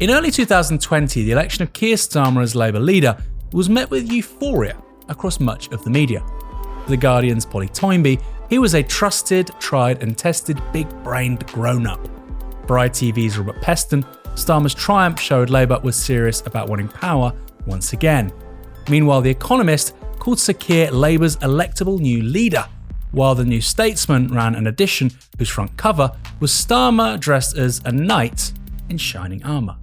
In early 2020, the election of Keir Starmer as Labour leader was met with euphoria across much of the media. For The Guardian's Polly Toynbee, he was a trusted, tried, and tested big brained grown up. For ITV's Robert Peston, Starmer's triumph showed Labour was serious about wanting power once again. Meanwhile, The Economist called Sir Keir Labour's electable new leader, while The New Statesman ran an edition whose front cover was Starmer dressed as a knight in shining armour.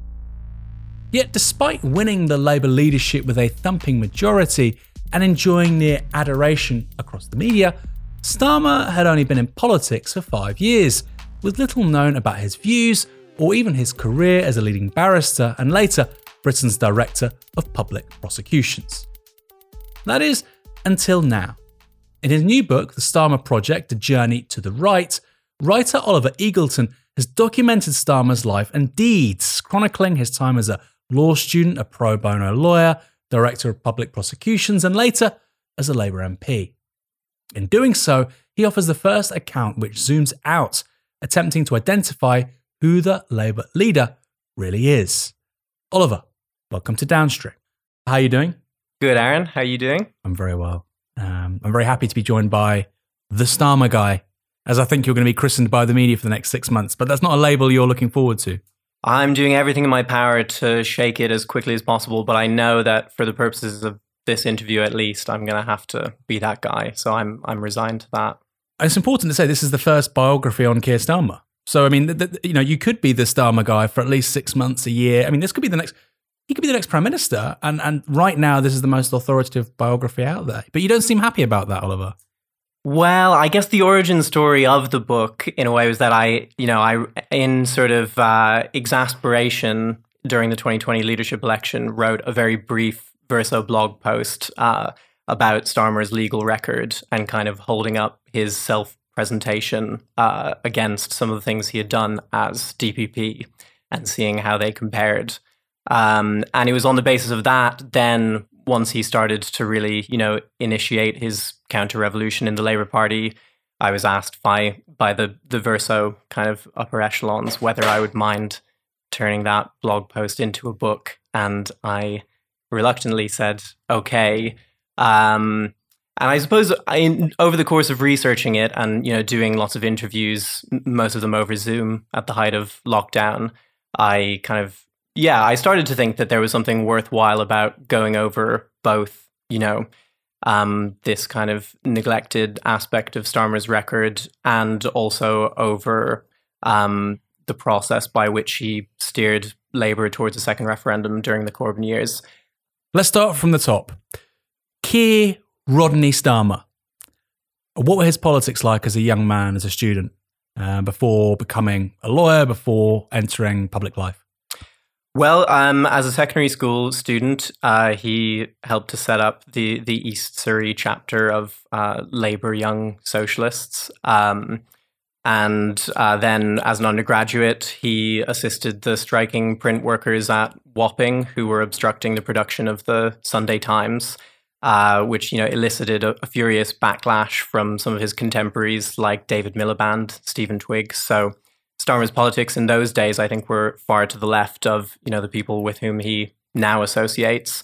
Yet, despite winning the Labour leadership with a thumping majority and enjoying near adoration across the media, Starmer had only been in politics for five years, with little known about his views or even his career as a leading barrister and later Britain's Director of Public Prosecutions. That is, until now. In his new book, The Starmer Project A Journey to the Right, writer Oliver Eagleton has documented Starmer's life and deeds, chronicling his time as a law student, a pro bono lawyer, director of public prosecutions, and later as a Labour MP. In doing so, he offers the first account which zooms out, attempting to identify who the Labour leader really is. Oliver, welcome to Downstream. How are you doing? Good, Aaron. How are you doing? I'm very well. Um, I'm very happy to be joined by the Starmer guy, as I think you're going to be christened by the media for the next six months. But that's not a label you're looking forward to. I'm doing everything in my power to shake it as quickly as possible, but I know that for the purposes of this interview, at least, I'm going to have to be that guy. So I'm I'm resigned to that. It's important to say this is the first biography on Keir Starmer. So I mean, you know, you could be the Starmer guy for at least six months, a year. I mean, this could be the next. He could be the next prime minister, and and right now, this is the most authoritative biography out there. But you don't seem happy about that, Oliver. Well, I guess the origin story of the book, in a way, was that I, you know, I, in sort of uh, exasperation during the 2020 leadership election, wrote a very brief Verso blog post uh, about Starmer's legal record and kind of holding up his self presentation uh, against some of the things he had done as DPP and seeing how they compared. Um, and it was on the basis of that, then once he started to really, you know, initiate his counter revolution in the Labour Party, I was asked by by the the Verso kind of upper echelons whether I would mind turning that blog post into a book, and I reluctantly said okay. Um, and I suppose I, over the course of researching it and you know doing lots of interviews, most of them over Zoom at the height of lockdown, I kind of yeah, I started to think that there was something worthwhile about going over both, you know, um, this kind of neglected aspect of Starmer's record and also over um, the process by which he steered Labour towards a second referendum during the Corbyn years. Let's start from the top. Keir Rodney Starmer. What were his politics like as a young man, as a student, uh, before becoming a lawyer, before entering public life? Well, um, as a secondary school student, uh, he helped to set up the the East Surrey chapter of uh, Labour Young Socialists. Um, and uh, then, as an undergraduate, he assisted the striking print workers at Wapping, who were obstructing the production of the Sunday Times, uh, which you know elicited a, a, furious backlash from some of his contemporaries, like David Miliband, Stephen Twigg. So, Starmer's politics in those days, I think, were far to the left of you know the people with whom he now associates.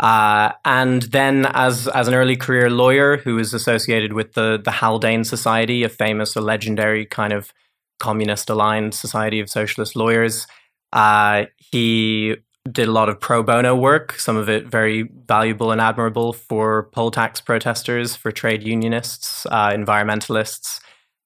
Uh, and then, as as an early career lawyer who was associated with the the Haldane Society, a famous, a legendary kind of communist aligned society of socialist lawyers, uh, he did a lot of pro bono work, some of it very valuable and admirable for poll tax protesters, for trade unionists, uh, environmentalists.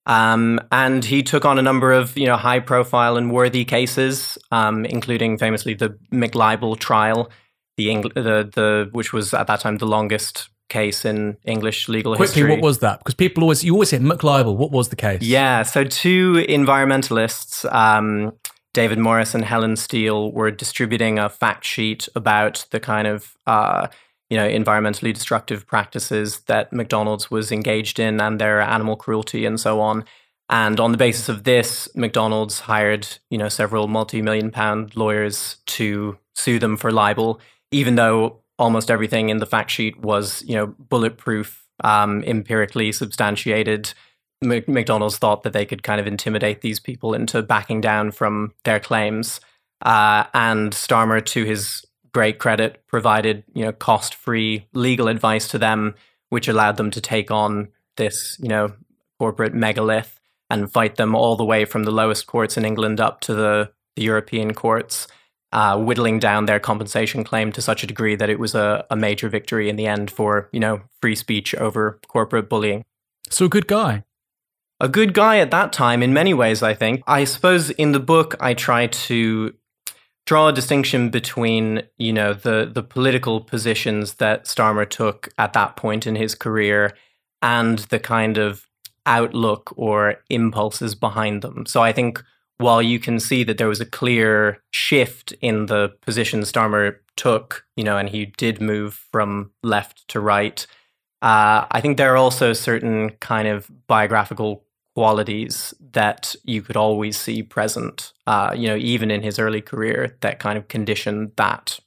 Um, and he took on a number of you know high profile and worthy cases, um, including famously the McLibel trial the, Eng- the the which was at that time the longest case in English legal Quickly, history. Quickly, what was that? Because people always you always say McLibel. What was the case? Yeah, so two environmentalists, um, David Morris and Helen Steel, were distributing a fact sheet about the kind of uh, you know environmentally destructive practices that McDonald's was engaged in and their animal cruelty and so on. And on the basis of this, McDonald's hired you know several multi-million pound lawyers to sue them for libel even though almost everything in the fact sheet was, you know, bulletproof, um, empirically substantiated. McDonald's thought that they could kind of intimidate these people into backing down from their claims. Uh, and Starmer, to his great credit, provided you know cost-free legal advice to them, which allowed them to take on this you know corporate megalith and fight them all the way from the lowest courts in England up to the, the European courts, uh, whittling down their compensation claim to such a degree that it was a, a major victory in the end for you know free speech over corporate bullying. So a good guy. A good guy at that time, in many ways, I think. I suppose in the book, I try to draw a distinction between, you know, the the political positions that Starmer took at that point in his career and the kind of outlook or impulses behind them. So I think while you can see that there was a clear shift in the position Starmer took, you know, and he did move from left to right, uh, I think there are also certain kind of biographical qualities that you could always see present, uh, you know, even in his early career that kind of conditioned that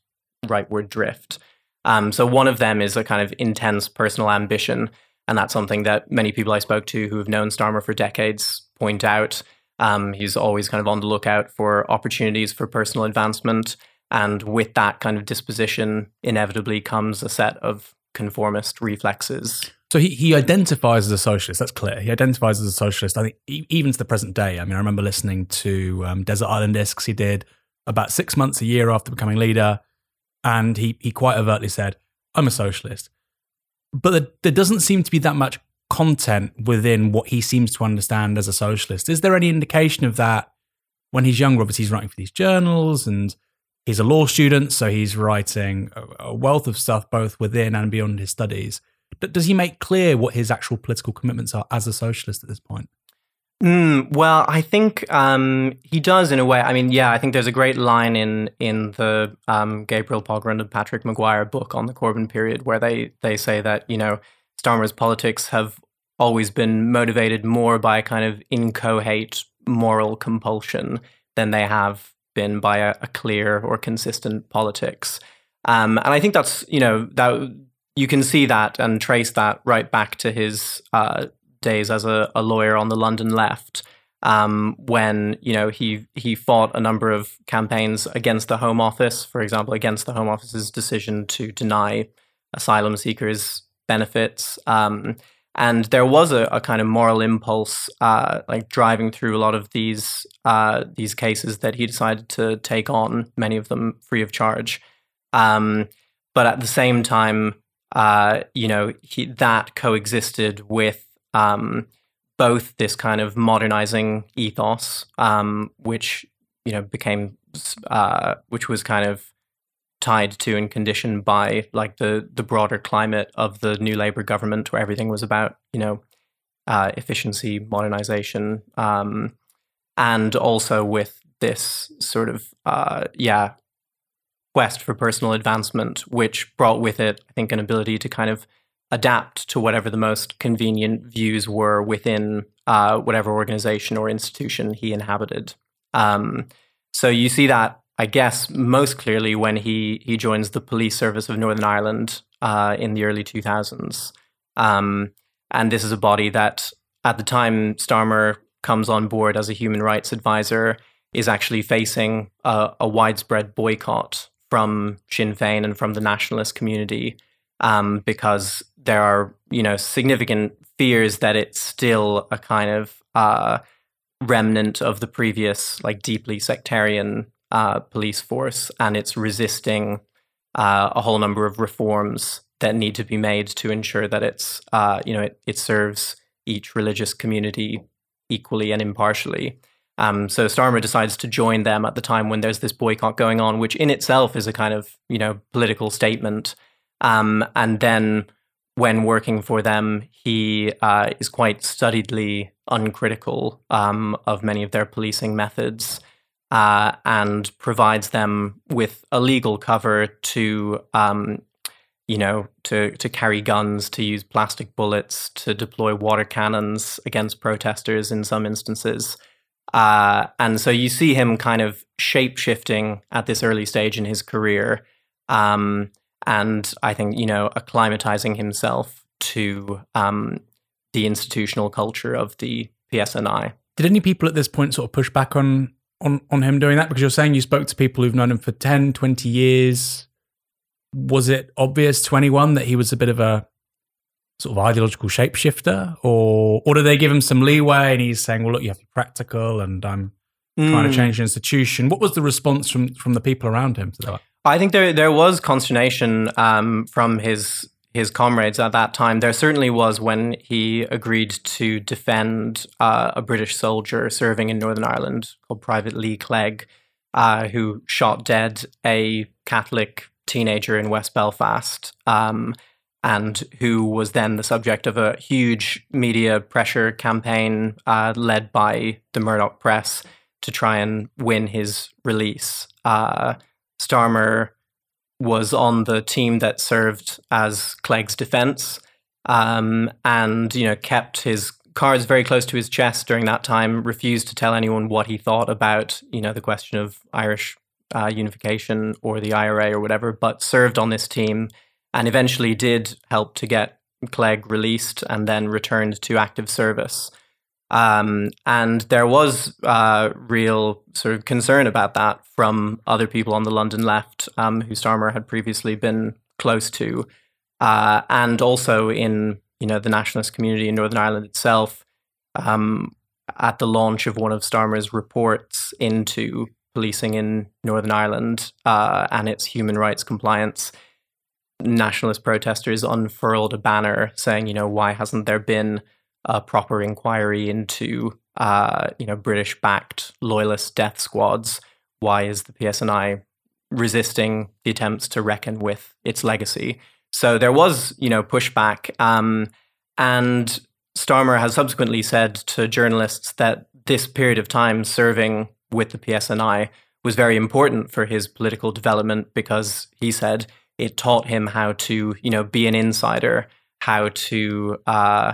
rightward drift. Um, so one of them is a kind of intense personal ambition. And that's something that many people I spoke to who have known Starmer for decades point out. Um, he's always kind of on the lookout for opportunities for personal advancement. And with that kind of disposition, inevitably comes a set of conformist reflexes. So he, he identifies as a socialist. That's clear. He identifies as a socialist. I think even to the present day. I mean, I remember listening to um, Desert Island Discs he did about six months, a year after becoming leader, and he he quite overtly said, "I'm a socialist." But there, there doesn't seem to be that much content within what he seems to understand as a socialist. Is there any indication of that when he's younger? Obviously, he's writing for these journals and he's a law student, so he's writing a wealth of stuff both within and beyond his studies. Does he make clear what his actual political commitments are as a socialist at this point? Mm, well, I think um, he does in a way. I mean, yeah, I think there's a great line in in the um, Gabriel Pogrund and Patrick Maguire book on the Corbyn period where they they say that you know Starmer's politics have always been motivated more by a kind of inchoate moral compulsion than they have been by a, a clear or consistent politics. Um, and I think that's you know that you can see that and trace that right back to his uh, days as a, a, lawyer on the London left, um, when you know he he fought a number of campaigns against the Home Office, for example, against the Home Office's decision to deny asylum seekers benefits. Um, and there was a, a, kind of moral impulse, uh, like driving through a lot of these uh, these cases that he decided to take on, many of them free of charge. Um, but at the same time, uh, you know, he, that coexisted with um, both this kind of modernizing ethos, um, which you know became, uh, which was kind of tied to and conditioned by like the the broader climate of the new Labour government, where everything was about you know uh, efficiency, modernization, um, and also with this sort of uh, yeah quest for personal advancement, which brought with it, I think, an ability to kind of adapt to whatever the most convenient views were within uh, whatever organization or institution he inhabited. Um, so you see that, I guess, most clearly when he he joins the Police Service of Northern Ireland uh, in the early 2000s. Um, and this is a body that, at the time Starmer comes on board as a human rights advisor, is actually facing a, a widespread boycott from Sinn Féin and from the nationalist community um, because there are you know significant fears that it's still a kind of uh, remnant of the previous like deeply sectarian uh, police force and it's resisting uh, a whole number of reforms that need to be made to ensure that it's uh, you know it, it serves each religious community equally and impartially. Um, so Starmer decides to join them at the time when there's this boycott going on, which in itself is a kind of you know political statement. Um, and then when working for them, he uh, is quite studiedly uncritical um, of many of their policing methods. Uh, and provides them with a legal cover to, um, you know, to to carry guns, to use plastic bullets, to deploy water cannons against protesters in some instances. Uh, and so you see him kind of shape shifting at this early stage in his career. Um, and I think, you know, acclimatizing himself to um, the institutional culture of the PSNI. Did any people at this point sort of push back on on, on him doing that? Because you're saying you spoke to people who've known him for 10, 20 years. Was it obvious to anyone that he was a bit of a sort of ideological shapeshifter? Or, or do they give him some leeway and he's saying, well, look, you have to be practical and I'm mm. trying to hmm. change the institution? What was the response from, from the people around him to that? I think there there was consternation um, from his his comrades at that time. There certainly was when he agreed to defend uh, a British soldier serving in Northern Ireland called Private Lee Clegg, uh, who shot dead a Catholic teenager in West Belfast, um, and who was then the subject of a huge media pressure campaign uh, led by the Murdoch press to try and win his release. Uh, Starmer was on the team that served as Clegg's defense um, and, you know, kept his cards very close to his chest during that time, refused to tell anyone what he thought about, you know, the question of Irish uh, unification or the IRA or whatever, but served on this team and eventually did help to get Clegg released and then returned to active service. Um, and there was uh, real sort of concern about that from other people on the London left um, who Starmer had previously been close to, uh, and also in you know the nationalist community in Northern Ireland itself. Um, at the launch of one of Starmer's reports into policing in Northern Ireland uh, and its human rights compliance, nationalist protesters unfurled a banner saying, you know, why hasn't there been a proper inquiry into uh, you know British backed loyalist death squads. Why is the PSNI resisting the attempts to reckon with its legacy? So there was you know pushback, um, and Starmer has subsequently said to journalists that this period of time serving with the PSNI was very important for his political development because he said it taught him how to you know be an insider, how to uh,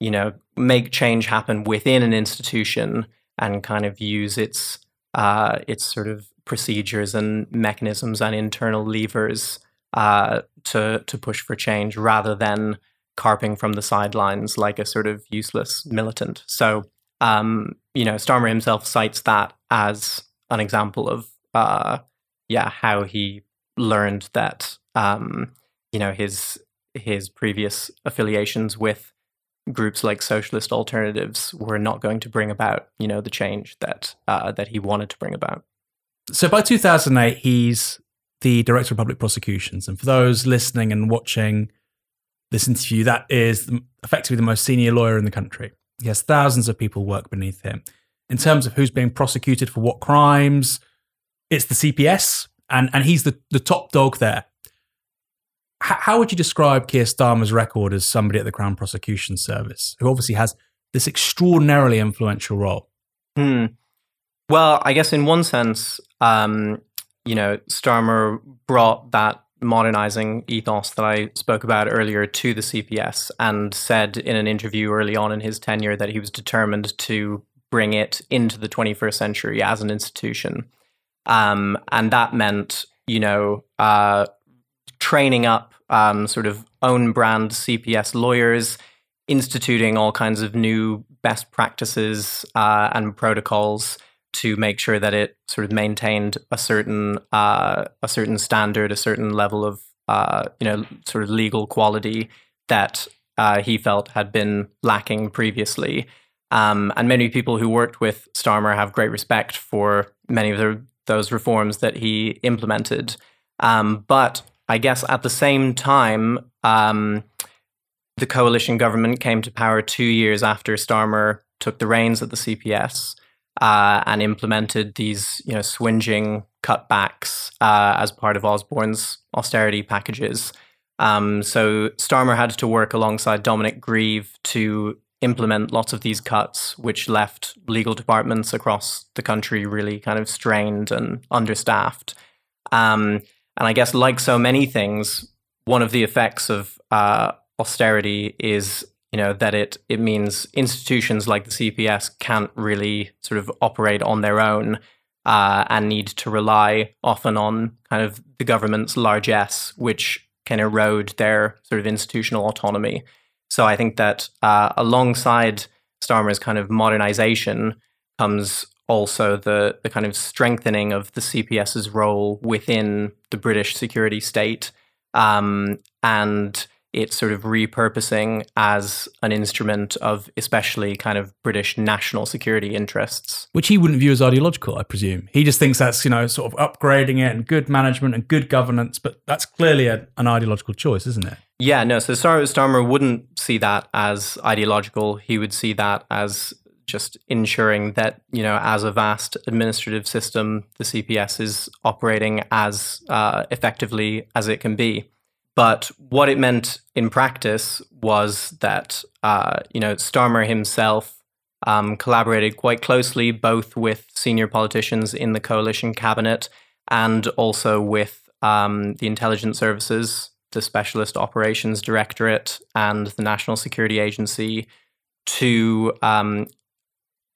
you know, make change happen within an institution and kind of use its uh, its sort of procedures and mechanisms and internal levers uh, to to push for change rather than carping from the sidelines like a sort of useless militant. So, um, you know, Starmer himself cites that as an example of, uh, yeah, how he learned that, um, you know, his his previous affiliations with groups like socialist alternatives were not going to bring about, you know, the change that uh, that he wanted to bring about. So by 2008, he's the director of public prosecutions, and for those listening and watching this interview, that is effectively the most senior lawyer in the country. He has thousands of people work beneath him. In terms of who's being prosecuted for what crimes, it's the CPS, and and he's the the top dog there how would you describe Keir Starmer's record as somebody at the Crown Prosecution Service, who obviously has this extraordinarily influential role? Hmm. Well, I guess in one sense, um, you know, Starmer brought that modernizing ethos that I spoke about earlier to the CPS and said in an interview early on in his tenure that he was determined to bring it into the 21st century as an institution. Um, and that meant, you know, uh, training up um, sort of own brand CPS lawyers, instituting all kinds of new best practices uh, and protocols to make sure that it sort of maintained a certain uh, a certain standard, a certain level of uh, you know sort of legal quality that uh, he felt had been lacking previously. Um, and many people who worked with Starmer have great respect for many of the, those reforms that he implemented. Um, but I guess at the same time, um, the coalition government came to power two years after Starmer took the reins at the CPS uh, and implemented these, you know, swinging cutbacks uh, as part of Osborne's austerity packages. Um, so Starmer had to work alongside Dominic Grieve to implement lots of these cuts, which left legal departments across the country really kind of strained and understaffed. Um, and I guess, like so many things, one of the effects of uh, austerity is, you know, that it it means institutions like the CPS can't really sort of operate on their own uh, and need to rely often on kind of the government's largesse, which can erode their sort of institutional autonomy. So I think that uh, alongside Starmer's kind of modernization comes also the the kind of strengthening of the CPS's role within the British security state, um, and it's sort of repurposing as an instrument of especially kind of British national security interests. Which he wouldn't view as ideological, I presume. He just thinks that's, you know, sort of upgrading it and good management and good governance, but that's clearly a, an ideological choice, isn't it? Yeah, no, so Starmer wouldn't see that as ideological. He would see that as just ensuring that, you know, as a vast administrative system, the CPS is operating as uh, effectively as it can be. But what it meant in practice was that, uh, you know, Starmer himself um, collaborated quite closely both with senior politicians in the coalition cabinet and also with um, the intelligence services, the Specialist Operations Directorate, and the National Security Agency to, um,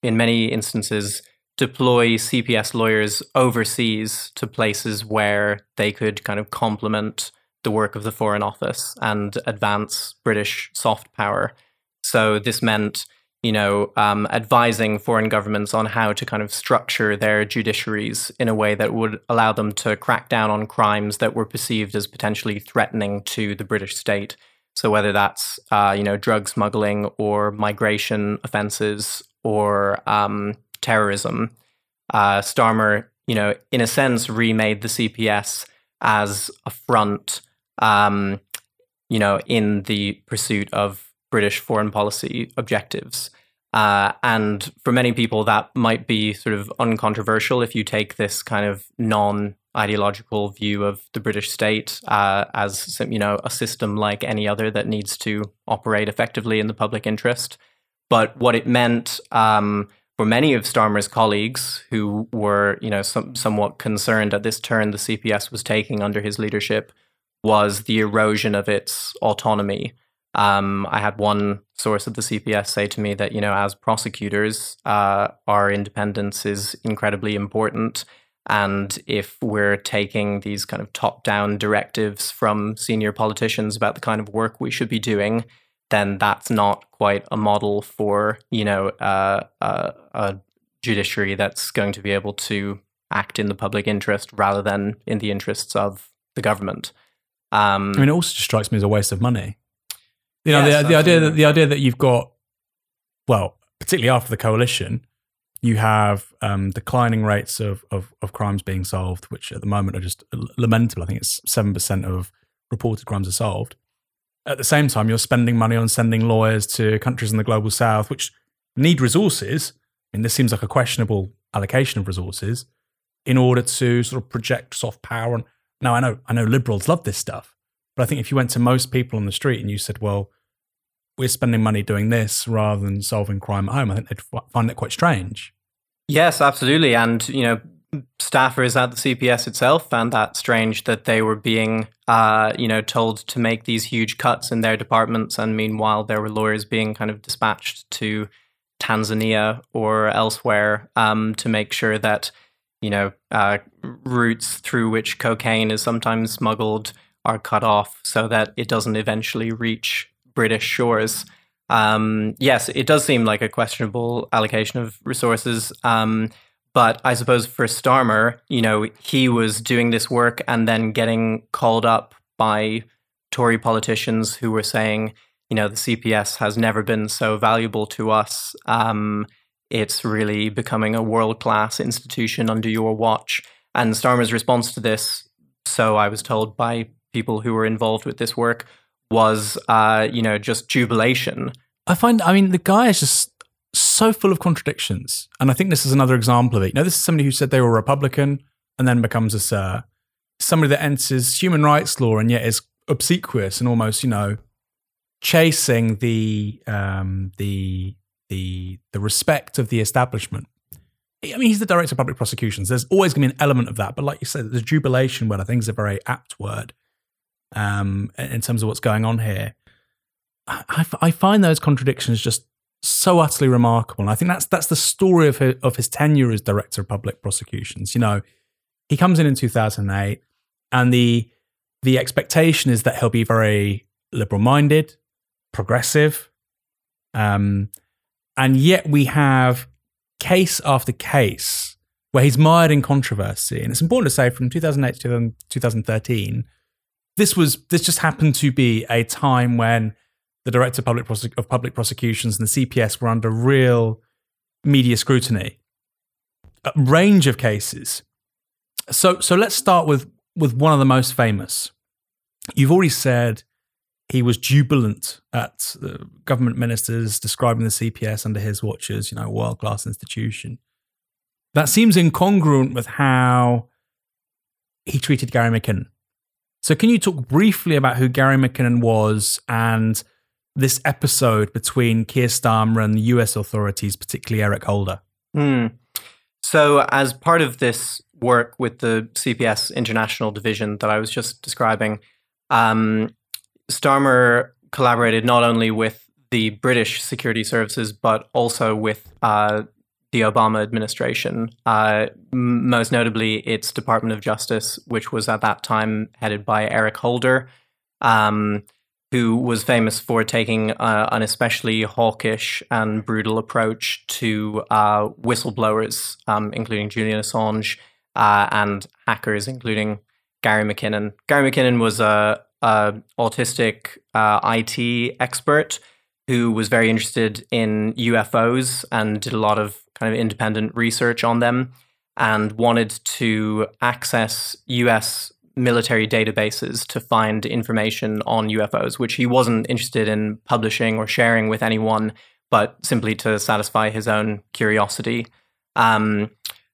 in many instances, deploy CPS lawyers overseas to places where they could kind of complement the work of the Foreign Office and advance British soft power. So this meant, you know, um, advising foreign governments on how to kind of structure their judiciaries in a way that would allow them to crack down on crimes that were perceived as potentially threatening to the British state. So whether that's, uh, you know, drug smuggling or migration offences or um, terrorism, uh, Starmer, you know, in a sense, remade the CPS as a front um, you know, in the pursuit of British foreign policy objectives. Uh, and for many people, that might be sort of uncontroversial if you take this kind of non ideological view of the British state uh, as you know a system like any other that needs to operate effectively in the public interest. But what it meant um, for many of Starmer's colleagues, who were you know some, somewhat concerned at this turn the CPS was taking under his leadership, was the erosion of its autonomy. Um, I had one source of the CPS say to me that, you know, as prosecutors, uh, our independence is incredibly important. And if we're taking these kind of top down directives from senior politicians about the kind of work we should be doing, then that's not quite a model for, you know, uh, uh, a judiciary that's going to be able to act in the public interest rather than in the interests of the government. Um, I mean, it also just strikes me as a waste of money. You know, yes, the, the idea that the idea that you've got, well, particularly after the coalition, you have um, declining rates of, of, of crimes being solved, which at the moment are just lamentable. I think it's seven percent of reported crimes are solved. At the same time, you're spending money on sending lawyers to countries in the global south, which need resources. I mean, this seems like a questionable allocation of resources in order to sort of project soft power and now I know I know liberals love this stuff, but I think if you went to most people on the street and you said, "Well, we're spending money doing this rather than solving crime at home," I think they'd find it quite strange. Yes, absolutely, and you know, staffers at the CPS itself found that strange that they were being, uh, you know, told to make these huge cuts in their departments, and meanwhile there were lawyers being kind of dispatched to Tanzania or elsewhere um, to make sure that you know, uh, routes through which cocaine is sometimes smuggled are cut off so that it doesn't eventually reach British shores. Um, yes, it does seem like a questionable allocation of resources. Um, but I suppose for Starmer, you know, he was doing this work and then getting called up by Tory politicians who were saying, you know, the CPS has never been so valuable to us. Um, it's really becoming a world class institution under your watch. And Starmer's response to this, so I was told by people who were involved with this work, was, uh, you know, just jubilation. I find, I mean, the guy is just so full of contradictions. And I think this is another example of it. You know, this is somebody who said they were Republican and then becomes a sir. Somebody that enters human rights law and yet is obsequious and almost, you know, chasing the um, the the the respect of the establishment. I mean, he's the director of public prosecutions. There's always going to be an element of that, but like you said, the jubilation word I think is a very apt word um, in terms of what's going on here. I, I, find those contradictions just so utterly remarkable, and I think that's that's the story of his, of his tenure as director of public prosecutions. You know, he comes in in 2008, and the the expectation is that he'll be very liberal minded, progressive, um, and yet we have case after case where he's mired in controversy. And it's important to say from 2008 to 2013, this was this just happened to be a time when the director of public, prosec- of public prosecutions and the CPS were under real media scrutiny. A range of cases. So so let's start with with one of the most famous. You've already said he was jubilant at the government ministers describing the CPS under his watch as, you know, world class institution. That seems incongruent with how he treated Gary McKinnon. So, can you talk briefly about who Gary McKinnon was and this episode between Keir Starmer and the US authorities, particularly Eric Holder? Hmm. So, as part of this work with the CPS International Division that I was just describing, um, Starmer collaborated not only with the British security services, but also with uh, the Obama administration, uh, most notably its Department of Justice, which was at that time headed by Eric Holder, um, who was famous for taking uh, an especially hawkish and brutal approach to uh, whistleblowers, um, including Julian Assange uh, and hackers, including Gary McKinnon. Gary McKinnon was a uh, autistic uh, IT expert who was very interested in UFOs and did a lot of kind of independent research on them and wanted to access US military databases to find information on UFOs, which he wasn't interested in publishing or sharing with anyone, but simply to satisfy his own curiosity. Um,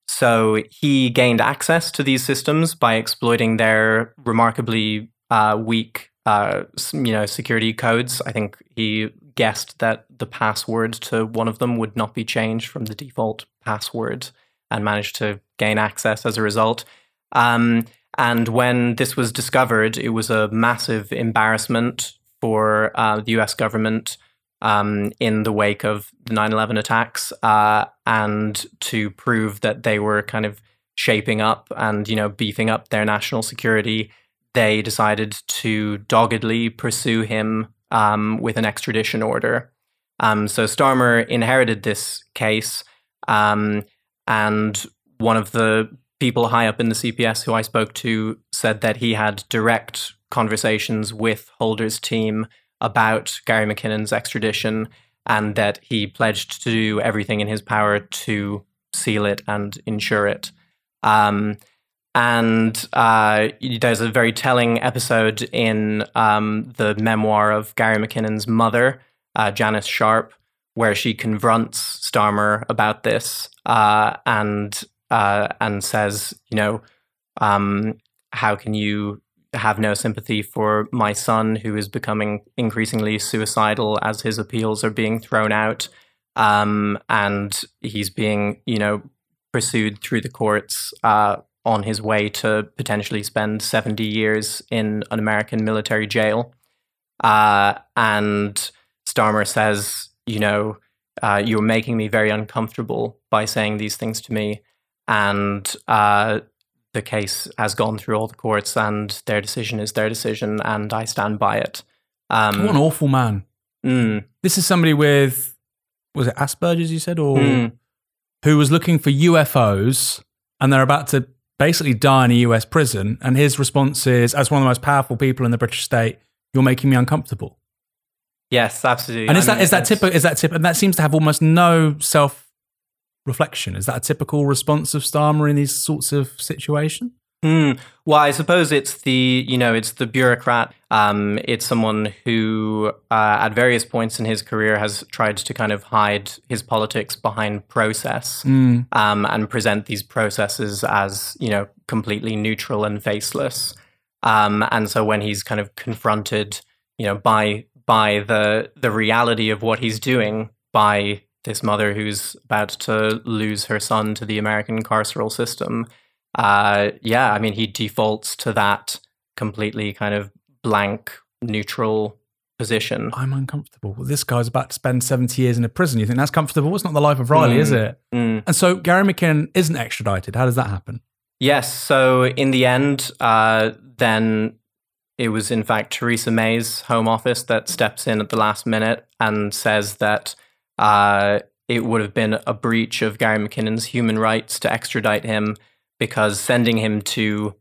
so he gained access to these systems by exploiting their remarkably uh, weak, uh, you know, security codes. I think he guessed that the password to one of them would not be changed from the default password, and managed to gain access as a result. Um, and when this was discovered, it was a massive embarrassment for uh, the U.S. government. Um, in the wake of the 9 11 attacks, uh, and to prove that they were kind of shaping up and, you know, beefing up their national security they decided to doggedly pursue him um, with an extradition order. Um, so Starmer inherited this case, um, and one of the people high up in the CPS who I spoke to said that he had direct conversations with Holder's team about Gary McKinnon's extradition and that he pledged to do everything in his power to seal it and ensure it. Um, and uh, there's a very telling episode in um, the memoir of Gary McKinnon's mother, uh, Janice Sharp, where she confronts Starmer about this uh, and uh, and says, you know, um, how can you have no sympathy for my son who is becoming increasingly suicidal as his appeals are being thrown out, um, and he's being, you know, pursued through the courts uh, on his way to potentially spend 70 years in an American military jail. Uh, and Starmer says, you know, uh, you're making me very uncomfortable by saying these things to me. And uh, the case has gone through all the courts, and their decision is their decision, and I stand by it. Um, what an awful man. Mm. This is somebody with, was it Asperger's, you said, or mm. who was looking for UFOs, and they're about to basically die in a US prison. And his response is, as one of the most powerful people in the British state, you're making me uncomfortable. Yes, absolutely. And is I that mean, is that typical? Is that tip? And that seems to have almost no self reflection. Is that a typical response of Starmer in these sorts of situations? Mm. Well, I suppose it's the you know it's the bureaucrat. Um, it's someone who, uh, at various points in his career, has tried to kind of hide his politics behind process mm. um, and present these processes as you know completely neutral and faceless. Um, and so when he's kind of confronted, you know, by by the the reality of what he's doing, by this mother who's about to lose her son to the American carceral system uh, yeah, I mean, he defaults to that completely kind of blank, neutral position. I'm uncomfortable. Well, this guy's about to spend 70 years in a prison. You think that's comfortable? It's not the life of Riley, mm. is it? Mm. And so Gary McKinnon isn't extradited. How does that happen? Yes. So in the end, uh, then it was in fact Theresa May's Home Office that steps in at the last minute and says that uh, it would have been a breach of Gary McKinnon's human rights to extradite him because sending him to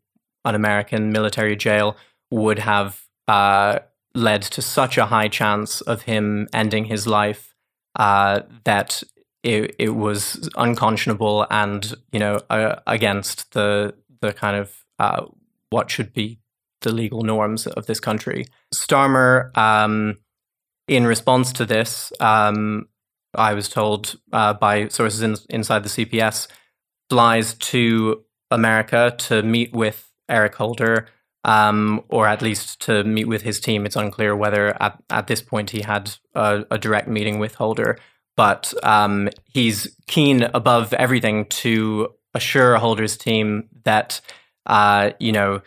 an American military jail would have uh, led to such a high chance of him ending his life uh, that it, it was unconscionable and you know uh, against the the kind of uh, what should be the legal norms of this country. Starmer, um, in response to this, um, I was told uh, by sources in, inside the CPS, flies to America to meet with Eric Holder, um, or at least to meet with his team. It's unclear whether at, at this point he had a, a direct meeting with Holder, but um, he's keen above everything to assure Holder's team that, uh, you know,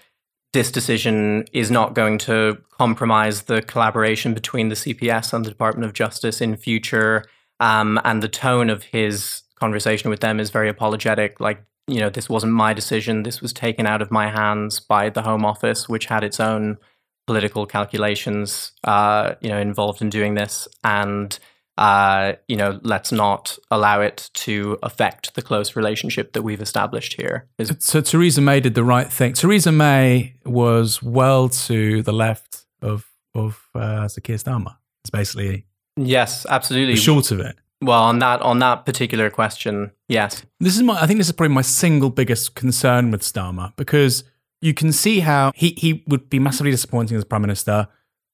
this decision is not going to compromise the collaboration between the CPS and the Department of Justice in future. Um, and the tone of his conversation with them is very apologetic. Like, you know, this wasn't my decision. This was taken out of my hands by the Home Office, which had its own political calculations, uh, you know, involved in doing this. And, uh, you know, let's not allow it to affect the close relationship that we've established here. Is- so Theresa May did the right thing. Theresa May was well to the left of of uh, Keir Starmer. It's basically Yes, absolutely. The short of it. Well, on that on that particular question, yes. This is my I think this is probably my single biggest concern with Starmer because you can see how he, he would be massively disappointing as prime minister,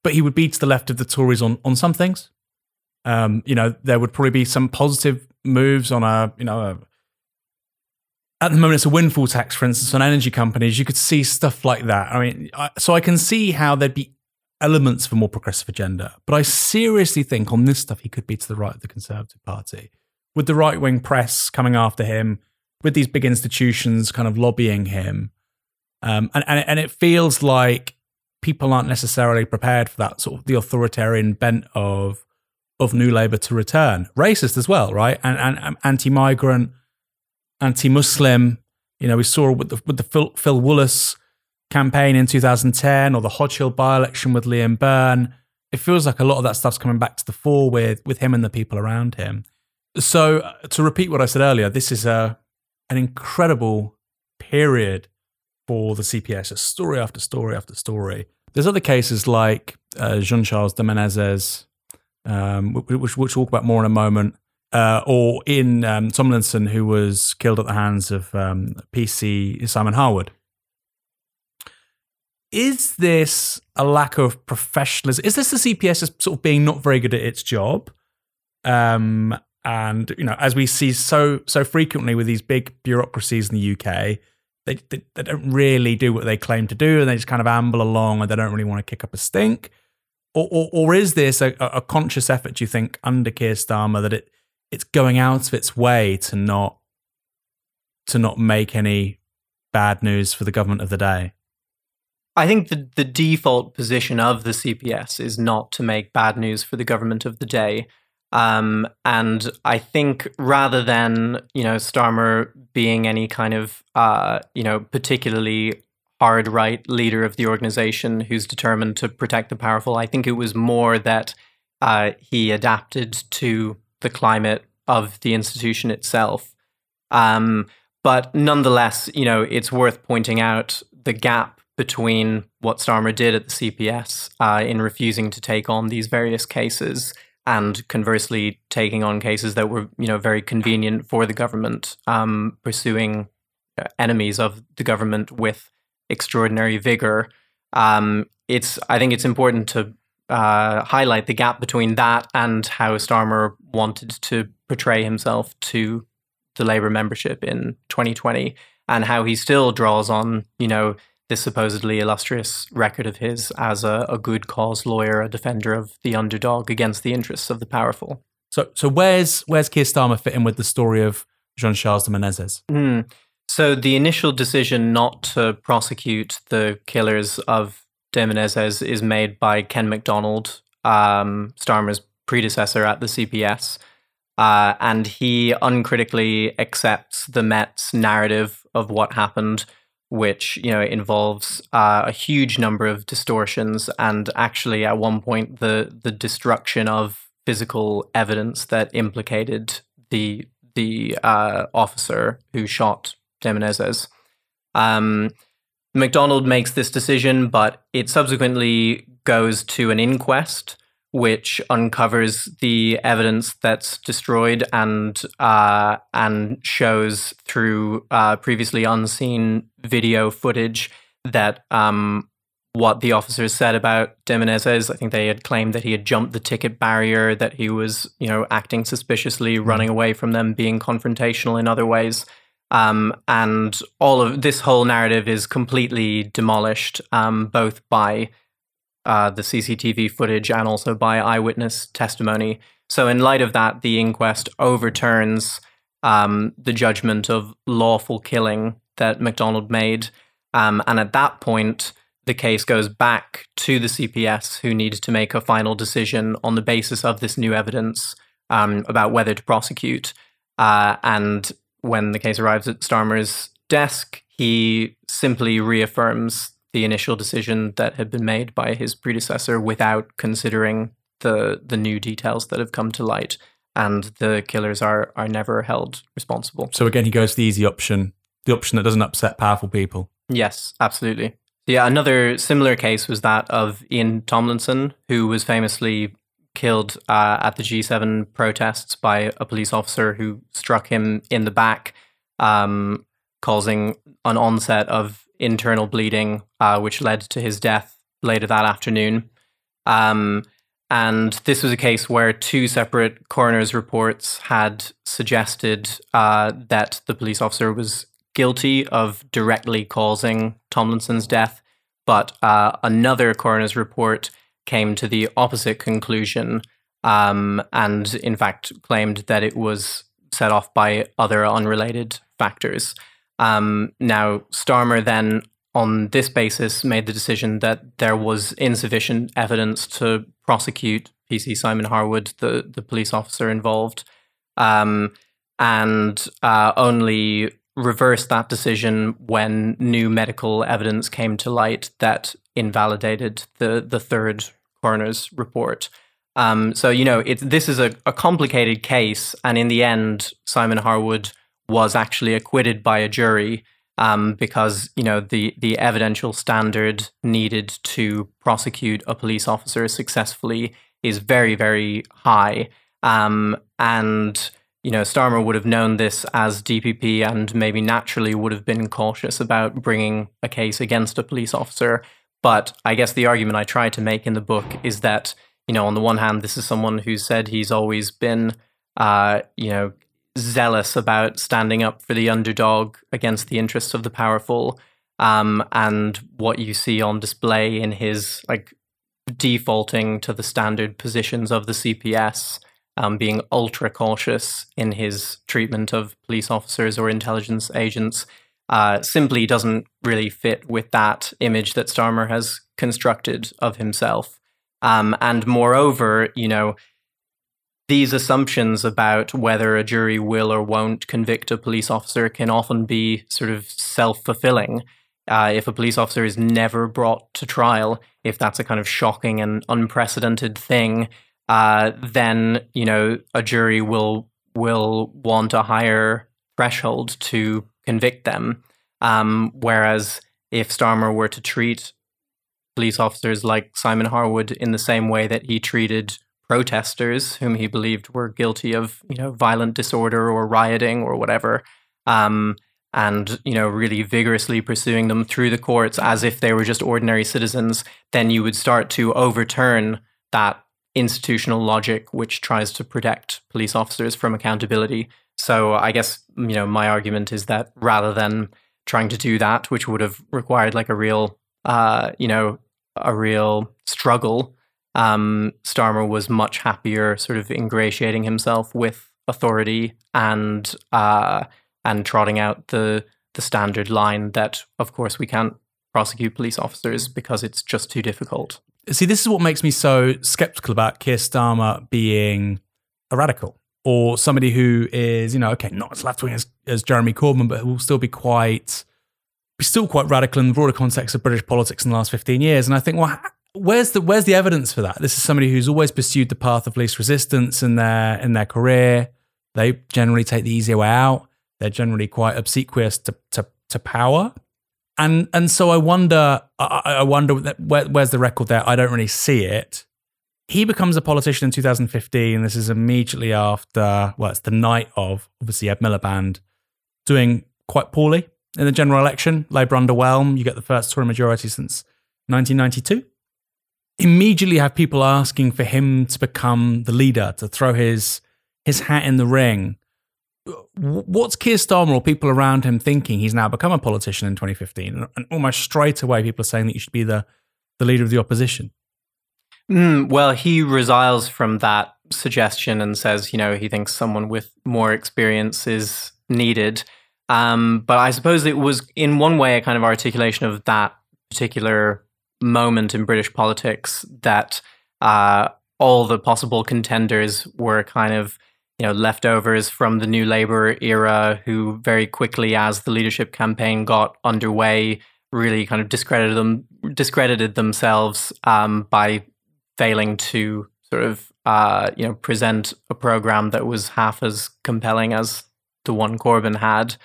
but he would be to the left of the Tories on on some things. Um, you know, there would probably be some positive moves on a you know a, at the moment it's a windfall tax, for instance, on energy companies. You could see stuff like that. I mean, I, so I can see how there'd be elements of a more progressive agenda. But I seriously think on this stuff, he could be to the right of the Conservative Party. With the right wing press coming after him, with these big institutions kind of lobbying him. Um, and, and, and it feels like people aren't necessarily prepared for that sort of the authoritarian bent of of New Labour to return. Racist as well, right? And, and, and anti-migrant, anti-Muslim. You know, we saw with the with the Phil, Phil Woolas campaign in 2010 or the Hodge by-election with Liam Byrne. It feels like a lot of that stuff's coming back to the fore with with him and the people around him. So uh, to repeat what I said earlier, this is a an incredible period for the CPS, a story after story after story. There's other cases like uh, Jean Charles de Menezes, um, which, which we'll talk about more Ian a moment, uh, or in um, Tomlinson, who was killed at the hands of um, PC Simon Harwood is this a lack of professionalism? Is this the CPS sort of being not very good at its job? Um, and you know, as we see so so frequently with these big bureaucracies in the UK, they, they, they don't really do what they claim to do, and they just kind of amble along, and they don't really want to kick up a stink. Or, or, or is this a, a conscious effort? Do you think under Keir Starmer that it it's going out of its way to not to not make any bad news for the government of the day? I think the, the default position of the CPS is not to make bad news for the government of the day. Um, and I think rather than, you know, Starmer being any kind of, uh, you know, particularly hard right leader of the organization who's determined to protect the powerful, I think it was more that uh, he adapted to the climate of the institution itself. Um, but nonetheless, you know, it's worth pointing out the gap between what Starmer did at the CPS uh, in refusing to take on these various cases and conversely taking on cases that were you know very convenient for the government um, pursuing uh, enemies of the government with extraordinary vigor. Um, it's i think it's important to uh, highlight the gap between that and how starmer wanted to portray himself to the labor membership in 2020 and how he still draws on you know this supposedly illustrious record of his as a, a, good cause lawyer, a defender of the underdog against the interests of the powerful. So, so where's where's Keir Starmer fit in with the story of Jean Charles de Menezes? Mm. So, the initial decision not to prosecute the killers of de Menezes is made by Ken Macdonald, um, Starmer's predecessor at the CPS. Uh, and he uncritically accepts the Met's narrative of what happened which you know involves uh, a huge number of distortions and actually at one point the the destruction of physical evidence that implicated the the uh, officer who shot de Menezes. Um, Macdonald makes this decision, but it subsequently goes to an inquest, which uncovers the evidence that's destroyed and uh, and shows through uh, previously unseen video footage that um, what the officers said about de Menezes. I think they had claimed that he had jumped the ticket barrier, that he was, you know, acting suspiciously, mm. running away from them, being confrontational in other ways. Um, and all of this whole narrative is completely demolished, um, both by uh, the CCTV footage and also by eyewitness testimony. So, in light of that, the inquest overturns um, the judgment of lawful killing that Macdonald made. Um, and at that point, the case goes back to the CPS, who needs to make a final decision on the basis of this new evidence um, about whether to prosecute. Uh, and when the case arrives at Starmer's desk, he simply reaffirms the initial decision that had been made by his predecessor without considering the the new details that have come to light. And the killers are are never held responsible. So again, he goes the easy option, the option that doesn't upset powerful people. Yes, absolutely. Yeah, another similar case was that of Ian Tomlinson, who was famously killed uh, at the G7 protests by a police officer who struck him in the back, um, causing an onset of internal bleeding, uh, which led to his death later that afternoon. Um, and this was a case where two separate coroner's reports had suggested uh, that the police officer was guilty of directly causing Tomlinson's death, but uh, another coroner's report came to the opposite conclusion um, and, in fact, claimed that it was set off by other unrelated factors. Um, now, Starmer then, on this basis, made the decision that there was insufficient evidence to prosecute PC Simon Harwood, the, the police officer involved, um, and uh, only reversed that decision when new medical evidence came to light that invalidated the the third coroner's report. Um, so you know, it, this is a, a complicated case, and in the end, Simon Harwood was actually acquitted by a jury um, because you know the the evidential standard needed to prosecute a police officer successfully is very very high, um, and you know, Starmer would have known this as DPP and maybe naturally would have been cautious about bringing a case against a police officer. But I guess the argument I try to make in the book is that, you know, on the one hand, this is someone who said he's always been, uh, you know, zealous about standing up for the underdog against the interests of the powerful. Um, and what you see on display in his like defaulting to the standard positions of the CPS um, being ultra cautious in his treatment of police officers or intelligence agents uh, simply doesn't really fit with that image that Starmer has constructed of himself. Um, and moreover, you know, these assumptions about whether a jury will or won't convict a police officer can often be sort of self fulfilling. Uh, if a police officer is never brought to trial, if that's a kind of shocking and unprecedented thing, uh, then you know a jury will will want a higher threshold to convict them. Um, whereas if Starmer were to treat police officers like Simon Harwood in the same way that he treated protesters whom he believed were guilty of you know violent disorder or rioting or whatever um, and you know really vigorously pursuing them through the courts as if they were just ordinary citizens then you would start to overturn that institutional logic which tries to protect police officers from accountability. So I guess you know my argument is that rather than trying to do that, which would have required like a real uh, you know a real struggle, um, Starmer was much happier, sort of ingratiating himself with authority and uh, and trotting out the the standard line that, of course, we can't prosecute police officers because it's just too difficult see, this is what makes me so skeptical about Keir Starmer being a radical or somebody who is, you know, okay, not as left wing as, as Jeremy Corbyn, but who will still be quite, be still quite radical in the broader context of British politics in the last 15 years. And I think, well, where's the where's the evidence for that? This is somebody who's always pursued the path of least resistance in their in their career. they generally take the easier way out. They're generally quite obsequious to, to, to power. And and so I wonder, I, I wonder where, where's the record there? I don't really see it. He becomes a politician in 2015. This is immediately after, well, it's the night of obviously Ed Miliband doing quite poorly in the general election. Labour underwhelm. You get the first Tory majority since 1992. Immediately have people asking for him to become the leader, to throw his his hat in the ring. What's Keir Starmer or people around him thinking? He's now become a politician in 2015, and almost straight away, people are saying that you should be the the leader of the opposition. Mm, well, he resiles from that suggestion and says, you know, he thinks someone with more experience is needed. Um, but I suppose it was, in one way, a kind of articulation of that particular moment in British politics that uh, all the possible contenders were kind of, you know, leftovers from the New Labour era, who very quickly, as the leadership campaign got underway, really kind of discredited them, discredited themselves um, by failing to sort of uh, you know present a program that was half as compelling as the one Corbyn had.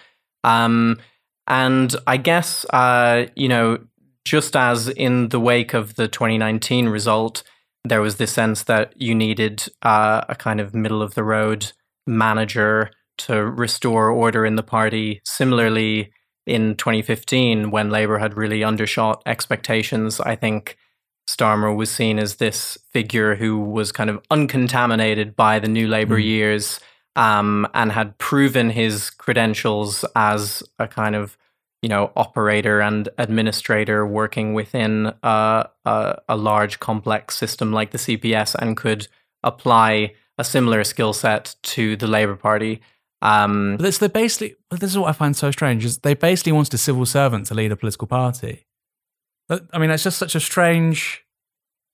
Um, and I guess uh, you know just as in the wake of the 2019 result, there was this sense that you needed uh, a kind of middle of the road manager to restore order in the party. Similarly, in 2015, when Labour had really undershot expectations, I think Starmer was seen as this figure who was kind of uncontaminated by the New Labour mm. years um, and had proven his credentials as a kind of you know operator and administrator working within a, a, a large complex system like the CPS and could apply a similar skill set to the Labour Party. Um, but this, they basically, this is what I find so strange: is they basically wanted a civil servant to lead a political party. I mean, it's just such a strange,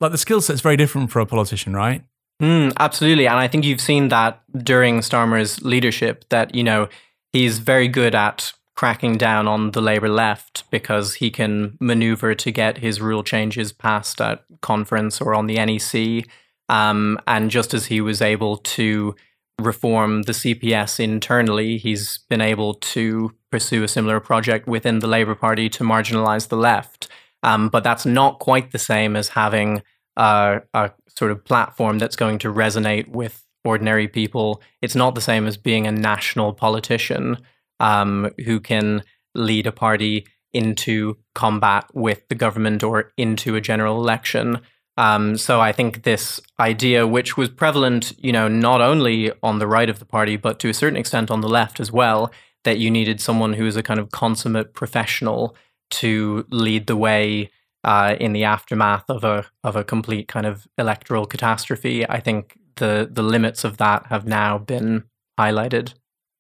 like the skill set's very different for a politician, right? Mm, absolutely. And I think you've seen that during Starmer's leadership that, you know, he's very good at cracking down on the Labour left because he can maneuver to get his rule changes passed at conference or on the NEC. Um, and just as he was able to reform the CPS internally, he's been able to pursue a similar project within the Labour Party to marginalize the left. Um, but that's not quite the same as having a, a sort of platform that's going to resonate with ordinary people. It's not the same as being a national politician um, who can lead a party into combat with the government or into a general election. Um, so I think this idea, which was prevalent, you know, not only on the right of the party, but to a certain extent on the left as well, that you needed someone who is a kind of consummate professional to lead the way uh, in the aftermath of a of a complete kind of electoral catastrophe. I think the the limits of that have now been highlighted.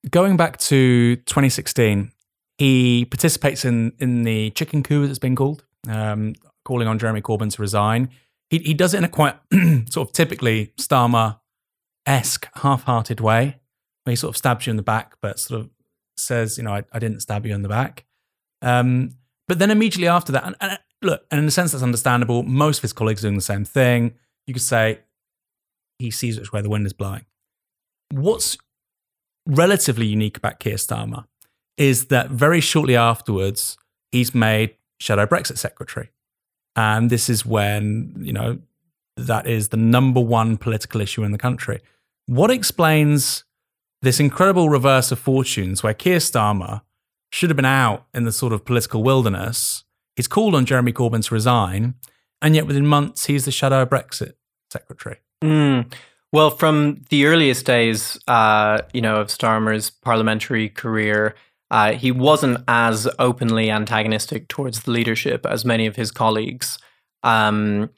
Going back to 2016, he participates in in the chicken coup, as it's been called, um, calling on Jeremy Corbyn to resign. He he does it in a quite sort of typically Starmer esque, half hearted way, where he sort of stabs you in the back, but sort of says, you know, I, I didn't stab you in the back. Um, but then immediately after that, and, and look, and in a sense that's understandable. Most of his colleagues are doing the same thing. You could say he sees which way the wind is blowing. What's relatively unique about Keir Starmer is that very shortly afterwards, he's made shadow Brexit secretary. And this is when, you know, that is the number one political issue in the country. What explains this incredible reverse of fortunes where Keir Starmer should have been out in the sort of political wilderness He's called on Jeremy Corbyn to resign, and yet within months he's the shadow Brexit secretary. Mm. Well, from the earliest days, uh, you know, of Starmer's parliamentary career, uh, he wasn't as openly antagonistic towards the leadership as many of his colleagues. Um,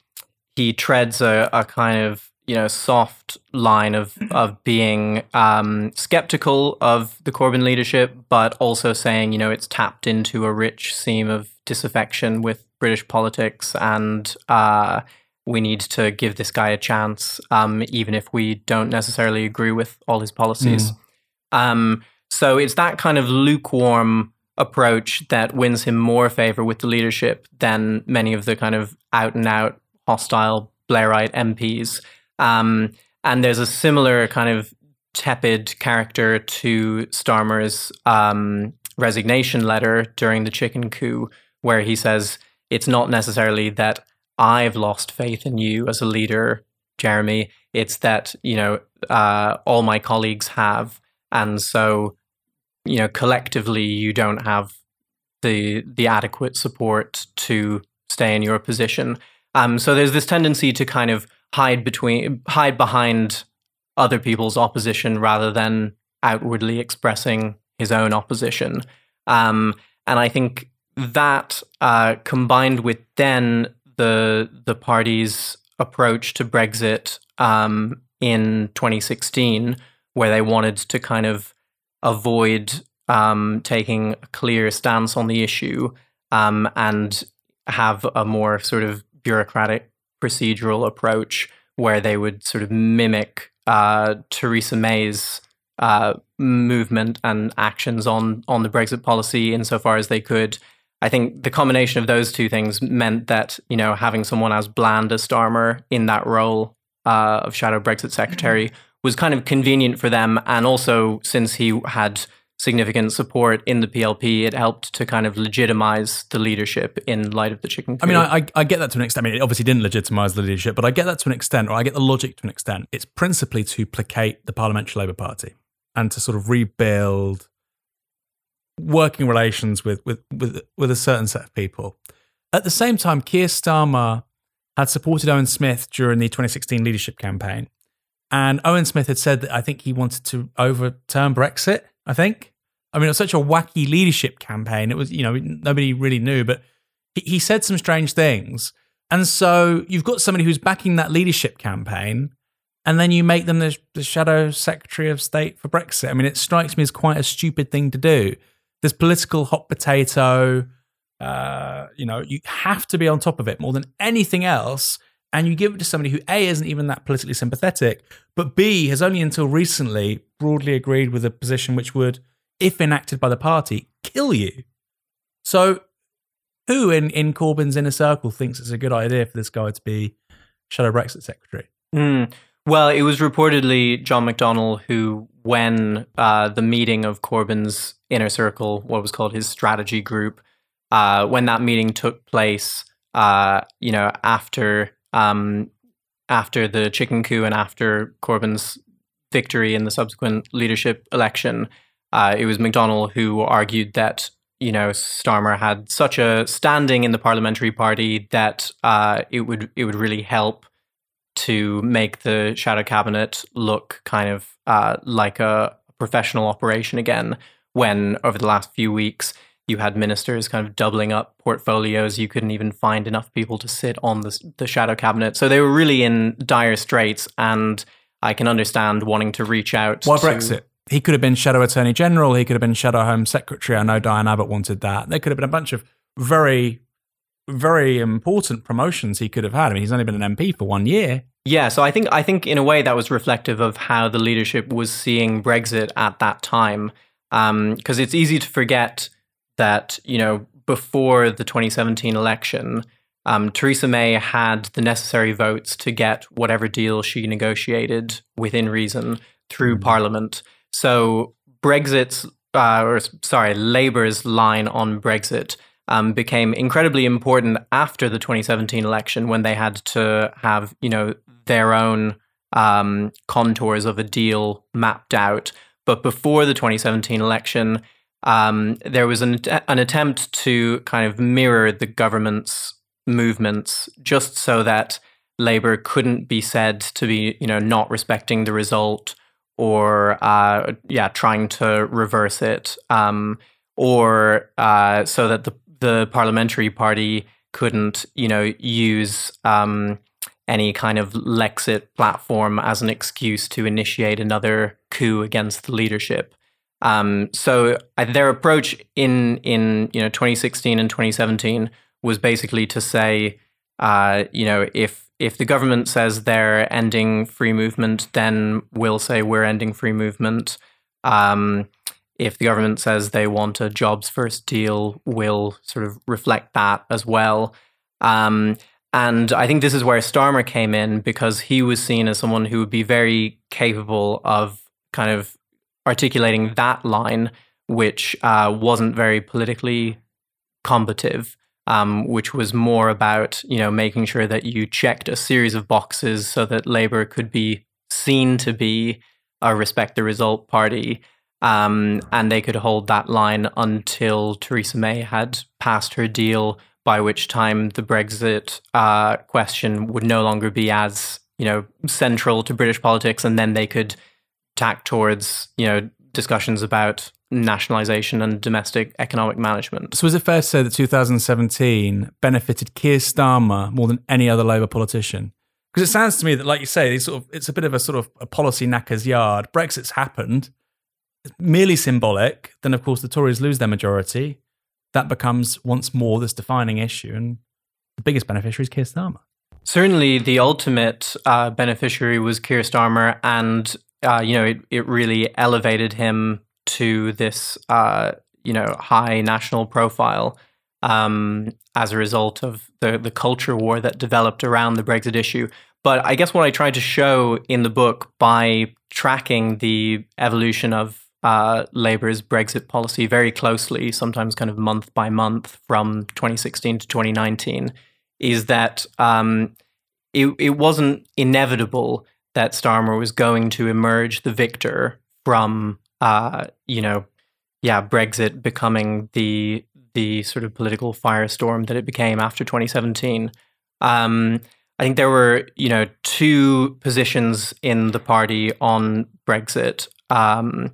he treads a, a, kind of you know soft line of of being um, skeptical of the Corbyn leadership, but also saying you know it's tapped into a rich seam of disaffection with British politics, and uh, we need to give this guy a chance, um, even if we don't necessarily agree with all his policies. Mm. Um, so it's that kind of lukewarm approach that wins him more favor with the leadership than many of the kind of out and out hostile Blairite MPs. Um, and there's a similar kind of tepid character to Starmer's um, resignation letter during the chicken coup, where he says, It's not necessarily that I've lost faith in you as a leader, Jeremy. It's that, you know, uh, all my colleagues have. And so, you know, collectively, you don't have the the adequate support to stay in your position. Um, so there's this tendency to kind of hide between hide behind other people's opposition rather than outwardly expressing his own opposition. Um, and I think that uh, combined with then the the party's approach to Brexit um, in 2016, where they wanted to kind of avoid um, taking a clear stance on the issue um, and have a more sort of bureaucratic procedural approach where they would sort of mimic uh, Theresa May's uh, movement and actions on on the Brexit policy insofar as they could. I think the combination of those two things meant that you know having someone as bland as Starmer in that role uh, of shadow Brexit secretary mm-hmm. was kind of convenient for them, and also since he had significant support in the PLP, it helped to kind of legitimize the leadership in light of the chicken. Coup. I mean, I, I get that to an extent. I mean, it obviously didn't legitimize the leadership, but I get that to an extent, or I get the logic to an extent. It's principally to placate the Parliamentary Labour Party and to sort of rebuild working relations with with with, with a certain set of people. At the same time, Keir Starmer had supported Owen Smith during the 2016 leadership campaign. And Owen Smith had said that I think he wanted to overturn Brexit. I think. I mean, it was such a wacky leadership campaign. It was, you know, nobody really knew, but he, he said some strange things. And so you've got somebody who's backing that leadership campaign, and then you make them the, the shadow secretary of state for Brexit. I mean, it strikes me as quite a stupid thing to do. This political hot potato. Uh, you know, you have to be on top of it more than anything else and you give it to somebody who A isn't even that politically sympathetic, but B has only until recently broadly agreed with a position which would, if enacted by the party, kill you. So, who in, in Corbyn's inner circle thinks it's a good idea for this guy to be shadow Brexit secretary? Mm. Well, it was reportedly John McDonnell who, when uh, the meeting of Corbyn's inner circle, what was called his strategy group, uh, when that meeting took place, uh, you know, after um, after the chicken coup and after Corbyn's victory in the subsequent leadership election, uh, it was McDonnell who argued that you know Starmer had such a standing in the parliamentary party that uh, it would it would really help to make the shadow cabinet look kind of uh, like a professional operation again. When over the last few weeks you had ministers kind of doubling up portfolios. You couldn't even find enough people to sit on the, the shadow cabinet. So they were really in dire straits. And I can understand wanting to reach out. Why to, Brexit? He could have been shadow attorney general. He could have been shadow home secretary. I know Diane Abbott wanted that. There could have been a bunch of very, very important promotions he could have had. I mean, he's only been an MP for one year. Yeah, so I think I think in a way that was reflective of how the leadership was seeing Brexit at that time. Because um, it's easy to forget that, you know, before the 2017 election, um, Theresa May had the necessary votes to get whatever deal she negotiated within reason through mm. Parliament. So Brexit's, uh, or sorry, Labour's line on Brexit um, became incredibly important after the 2017 election when they had to have, you know, their own um, contours of a deal mapped out. But before the 2017 election, um, there was an, an attempt to kind of mirror the government's movements just so that Labour couldn't be said to be, you know, not respecting the result or, uh, yeah, trying to reverse it, um, or uh, so that the the parliamentary party couldn't, you know, use um, any kind of Lexit platform as an excuse to initiate another coup against the leadership. Um, so uh, their approach in in you know 2016 and 2017 was basically to say, uh, you know, if if the government says they're ending free movement, then we'll say we're ending free movement. Um, if the government says they want a jobs first deal, we'll sort of reflect that as well. Um, and I think this is where Starmer came in because he was seen as someone who would be very capable of kind of articulating that line, which uh, wasn't very politically combative. Um, which was more about you know making sure that you checked a series of boxes so that Labour could be seen to be a respect the result party, um, and they could hold that line until Theresa May had passed her deal, by which time the Brexit uh, question would no longer be as you know central to British politics, and then they could tack towards you know discussions about nationalisation and domestic economic management. So, is it fair to say that 2017 benefited Keir Starmer more than any other Labour politician? Because it sounds to me that, like you say, sort of, it's a bit of a sort of a policy knacker's yard. Brexit's happened, merely symbolic. Then, of course, the Tories lose their majority. That becomes once more this defining issue, and the biggest beneficiary is Keir Starmer. Certainly, the ultimate uh, beneficiary was Keir Starmer, and uh, you know it, it really elevated him to this uh, you know high national profile um, as a result of the the culture war that developed around the Brexit issue. But I guess what I tried to show in the book by tracking the evolution of uh, Labour's Brexit policy very closely, sometimes kind of month by month from 2016 to 2019, is that um, it, it wasn't inevitable that Starmer was going to emerge the victor from, uh, you know, yeah, Brexit becoming the the sort of political firestorm that it became after 2017. Um, I think there were, you know, two positions in the party on Brexit. Um,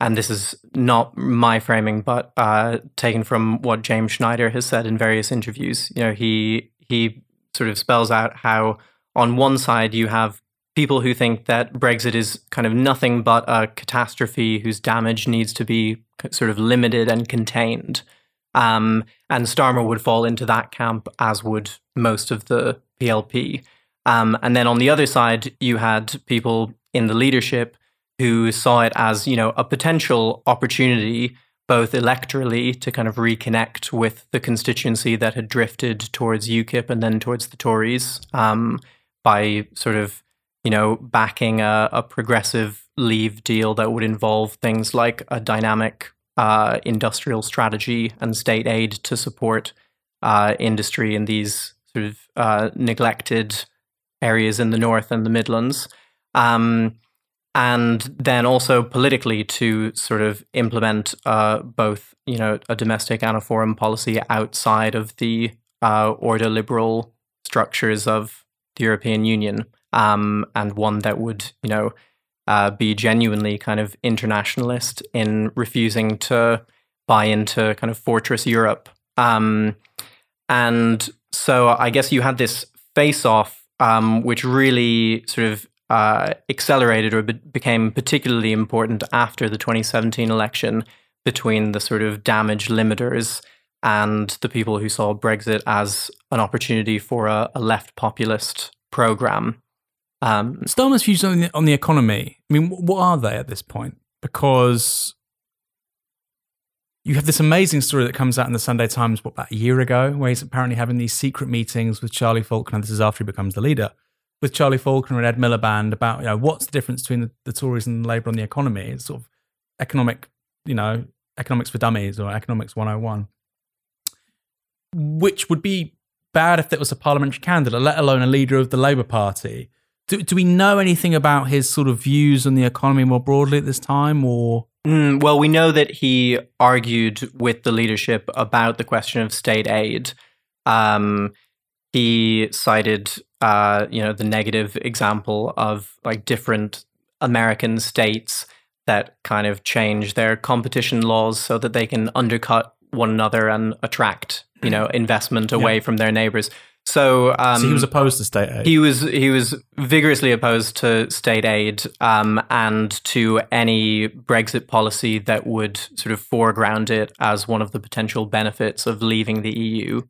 and this is not my framing, but uh, taken from what James Schneider has said in various interviews. You know, he he sort of spells out how on one side you have people who think that Brexit is kind of nothing but a catastrophe whose damage needs to be sort of limited and contained. Um, and Starmer would fall into that camp, as would most of the PLP. Um, and then on the other side, you had people in the leadership who saw it as, you know, a potential opportunity, both electorally to kind of reconnect with the constituency that had drifted towards UKIP and then towards the Tories um, by sort of you know, backing a, a, progressive leave deal that would involve things like a dynamic uh, industrial strategy and state aid to support uh, industry in these sort of uh, neglected areas in the north and the Midlands. Um, and then also politically to sort of implement uh, both, you know, a domestic and a foreign policy outside of the uh, ordoliberal structures of the European Union um, and one that would, you know, uh, be genuinely kind of internationalist in refusing to buy into kind of fortress Europe. Um, and so I guess you had this face off, um, which really sort of uh, accelerated or be- became particularly important after the 2017 election between the sort of damage limiters and the people who saw Brexit as an opportunity for a, a left populist program. Um, Starmer's views on the, on the economy. I mean, what are they at this point? Because you have this amazing story that comes out in the Sunday Times what, about a year ago, where he's apparently having these secret meetings with Charlie Falconer. This is after he becomes the leader with Charlie Falconer and Ed Miliband about you know what's the difference between the, the Tories and Labour on the economy. It's sort of economic, you know, economics for dummies or economics 101, which would be bad if it was a parliamentary candidate, let alone a leader of the Labour Party. Do, do we know anything about his sort of views on the economy more broadly at this time, or? Mm, well, we know that he argued with the leadership about the question of state aid. Um, he cited, uh, you know, the negative example of like different American states that kind of change their competition laws so that they can undercut one another and attract, you know, investment away yeah. from their neighbors. So, um, so, he was opposed to state aid. He was he was vigorously opposed to state aid um, and to any Brexit policy that would sort of foreground it as one of the potential benefits of leaving the EU.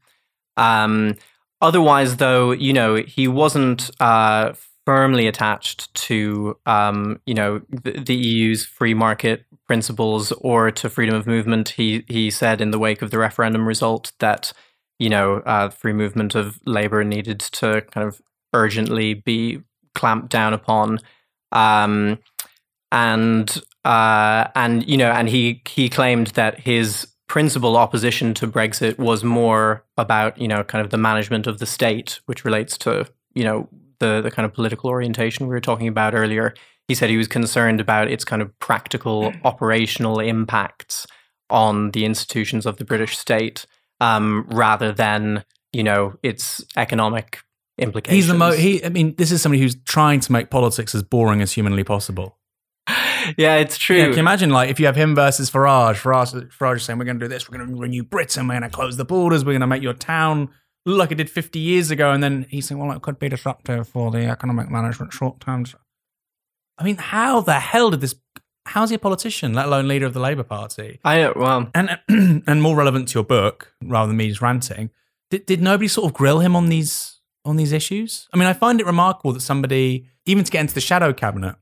Um, otherwise, though, you know, he wasn't uh, firmly attached to um, you know the, the EU's free market principles or to freedom of movement. He he said in the wake of the referendum result that you know, uh, free movement of labor needed to kind of urgently be clamped down upon. Um, and uh, and you know, and he he claimed that his principal opposition to Brexit was more about you know kind of the management of the state, which relates to you know the the kind of political orientation we were talking about earlier. He said he was concerned about its kind of practical operational impacts on the institutions of the British state, um, rather than you know its economic implications. He's the mo. He, I mean, this is somebody who's trying to make politics as boring as humanly possible. Yeah, it's true. Yeah, can you imagine, like, if you have him versus Farage, Farage, Farage saying, "We're going to do this. We're going to renew Britain. We're going to close the borders. We're going to make your town look like it did 50 years ago," and then he's saying, "Well, it could be disruptive for the economic management short term." I mean, how the hell did this? How's he a politician, let alone leader of the Labour Party? I well, and and more relevant to your book, rather than me just ranting, did, did nobody sort of grill him on these on these issues? I mean, I find it remarkable that somebody, even to get into the shadow cabinet,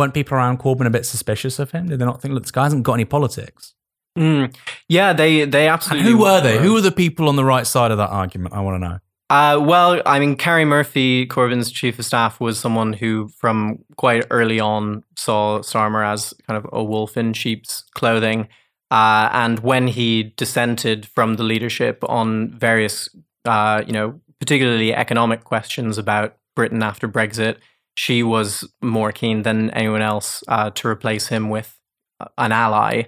weren't people around Corbyn a bit suspicious of him? Did they not think, look, this guy hasn't got any politics? Mm. Yeah, they they absolutely. And who were they? Who were the people on the right side of that argument? I want to know. Uh, well, I mean, Karie Murphy, Corbyn's chief of staff, was someone who, from quite early on, saw Starmer as kind of a wolf in sheep's clothing. Uh, and when he dissented from the leadership on various, uh, you know, particularly economic questions about Britain after Brexit, she was more keen than anyone else uh, to replace him with an ally.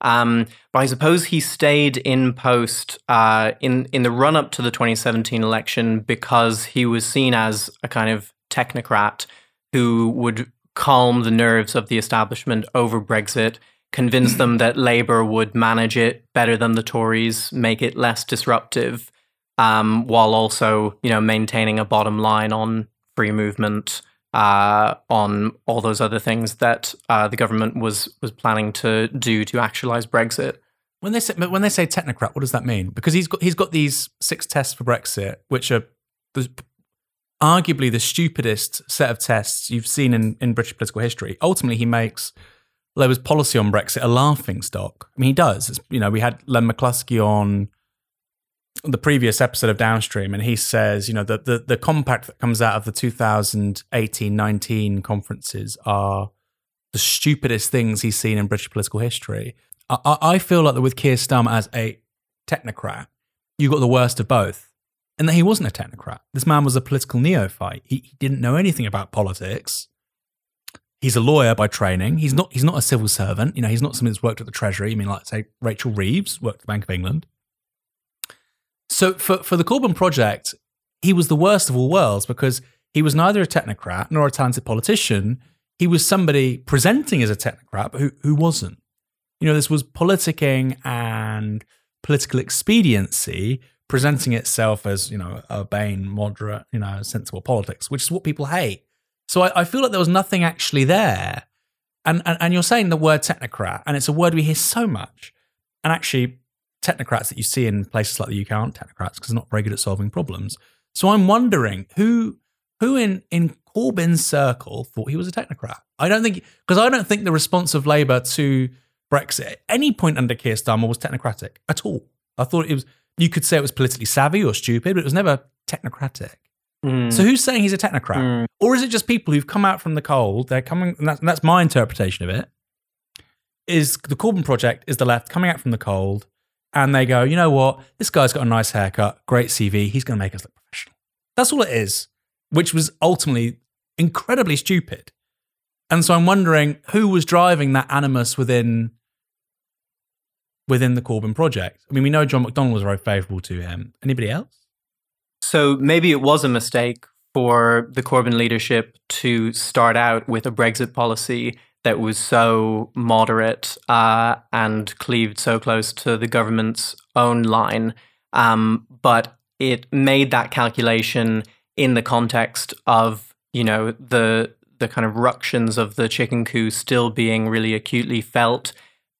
Um, but I suppose he stayed in post uh, in in the run up to the 2017 election because he was seen as a kind of technocrat who would calm the nerves of the establishment over Brexit, convince them that Labour would manage it better than the Tories, make it less disruptive, um, while also you know maintaining a bottom line on free movement uh, on all those other things that uh, the government was was planning to do to actualize Brexit. When they say when they say technocrat, what does that mean? Because he's got he's got these six tests for Brexit, which are arguably the stupidest set of tests you've seen in, in British political history. Ultimately, he makes Labour's policy on Brexit a laughing stock. I mean, he does. It's, you know, we had Len McCluskey on the previous episode of Downstream, and he says, you know, the, the, the compact that comes out of the 2018-19 conferences are the stupidest things he's seen in British political history. I, I feel like that with Keir Starmer as a technocrat, you got the worst of both. And that he wasn't a technocrat. This man was a political neophyte. He, he didn't know anything about politics. He's a lawyer by training. He's not. He's not a civil servant. You know, he's not someone that's worked at the Treasury. I mean, like say Rachel Reeves worked at the Bank of England. So for, for the Corbyn project, he was the worst of all worlds because he was neither a technocrat nor a talented politician. He was somebody presenting as a technocrat, but who, who wasn't. You know, this was politicking and political expediency presenting itself as, you know, urbane, moderate, you know, sensible politics, which is what people hate. So I, I feel like there was nothing actually there. And, and, and you're saying the word technocrat, and it's a word we hear so much. And actually, technocrats that you see in places like the UK aren't technocrats because they're not very good at solving problems. So I'm wondering who who in in Corbyn's circle thought he was a technocrat. I don't think because I don't think the response of Labour to Brexit at any point under Keir Starmer was technocratic at all. I thought it was you could say it was politically savvy or stupid, but it was never technocratic. Mm. So who's saying he's a technocrat, mm. or is it just people who've come out from the cold? They're coming, and that's, and that's my interpretation of it. Is the Corbyn project is the left coming out from the cold? And they go, you know what? This guy's got a nice haircut, great CV. He's going to make us look professional. That's all it is, which was ultimately incredibly stupid. And so I'm wondering who was driving that animus within within the Corbyn project. I mean, we know John McDonnell was very favourable to him. Anybody else? So maybe it was a mistake for the Corbyn leadership to start out with a Brexit policy that was so moderate uh, and cleaved so close to the government's own line. Um, but it made that calculation in the context of you know the the kind of ructions of the chicken coup still being really acutely felt,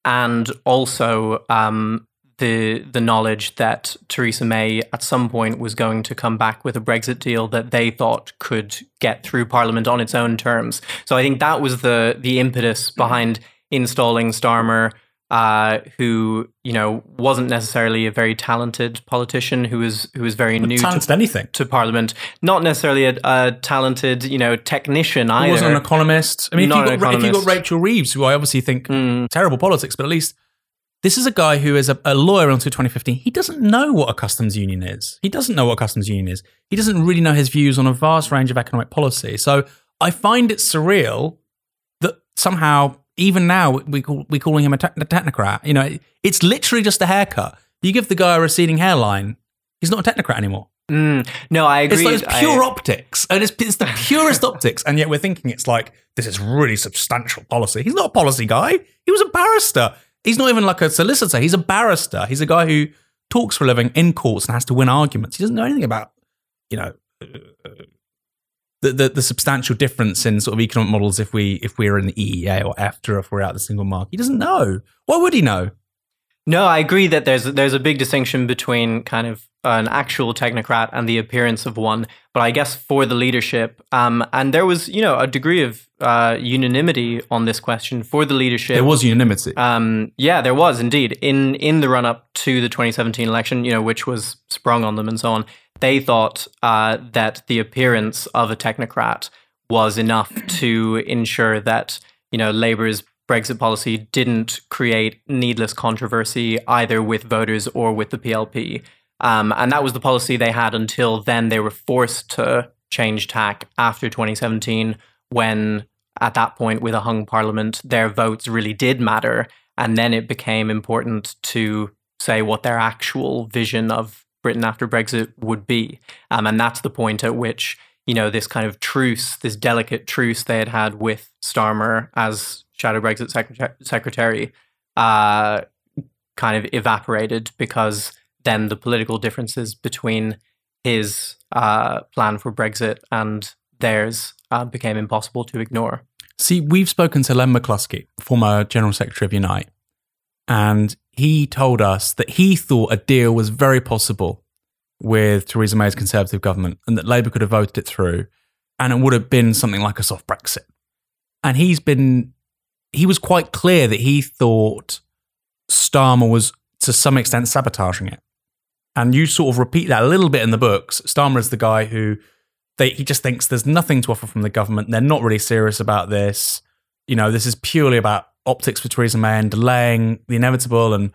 and also um, the the knowledge that Theresa May at some point was going to come back with a Brexit deal that they thought could get through Parliament on its own terms. So I think that was the the impetus behind installing Starmer uh, who you know wasn't necessarily a very talented politician who was who was very new to, anything. to Parliament, not necessarily a, a talented you know technician either. He wasn't an economist. I mean, if you, got, if you got. Rachel Reeves, who I obviously think Mm, terrible politics, but at least this is a guy who is a, a lawyer until 2015. He doesn't know what a customs union is. He doesn't know what a customs union is. He doesn't really know his views on a vast range of economic policy. So I find it surreal that somehow, even now, we call we calling him a, te- a technocrat. You know, it's literally just a haircut. You give the guy a receding hairline, he's not a technocrat anymore. mm. No, I agree. It's like it's I- pure optics, and it's, it's the purest optics, and yet we're thinking it's like this is really substantial policy. He's not a policy guy. He was a barrister. He's not even like a solicitor. He's a barrister. He's a guy who talks for a living in courts and has to win arguments. He doesn't know anything about, you know, uh, the, the the substantial difference in sort of economic models if we if we're in the EEA or EFTA if we're out the single market. He doesn't know. Why would he know? No, I agree that there's there's a big distinction between kind of an actual technocrat and the appearance of one. But I guess for the leadership, um, and there was you know a degree of uh, unanimity on this question for the leadership. There was unanimity. Um, yeah, there was indeed in in the run up to the 2017 election, you know, which was sprung on them and so on. They thought uh, that the appearance of a technocrat was enough to ensure that you know Labour's Brexit policy didn't create needless controversy either with voters or with the PLP. Um, and that was the policy they had until then. They were forced to change tack after 2017 when at that point with a hung parliament their votes really did matter and then it became important to say what their actual vision of britain after brexit would be um, and that's the point at which you know this kind of truce this delicate truce they had had with starmer as shadow brexit secretary, uh, kind of evaporated because then the political differences between his uh, plan for brexit and theirs uh, became impossible to ignore See, we've spoken to Len McCluskey, former General Secretary of Unite, and he told us that he thought a deal was very possible with Theresa May's Conservative government and that Labour could have voted it through and it would have been something like a soft Brexit. And he's been, he was quite clear that he thought Starmer was to some extent sabotaging it. And you sort of repeat that a little bit in the books. Starmer is the guy who they, he just thinks there's nothing to offer from the government. They're not really serious about this. You know, this is purely about optics for Theresa May and delaying the inevitable. And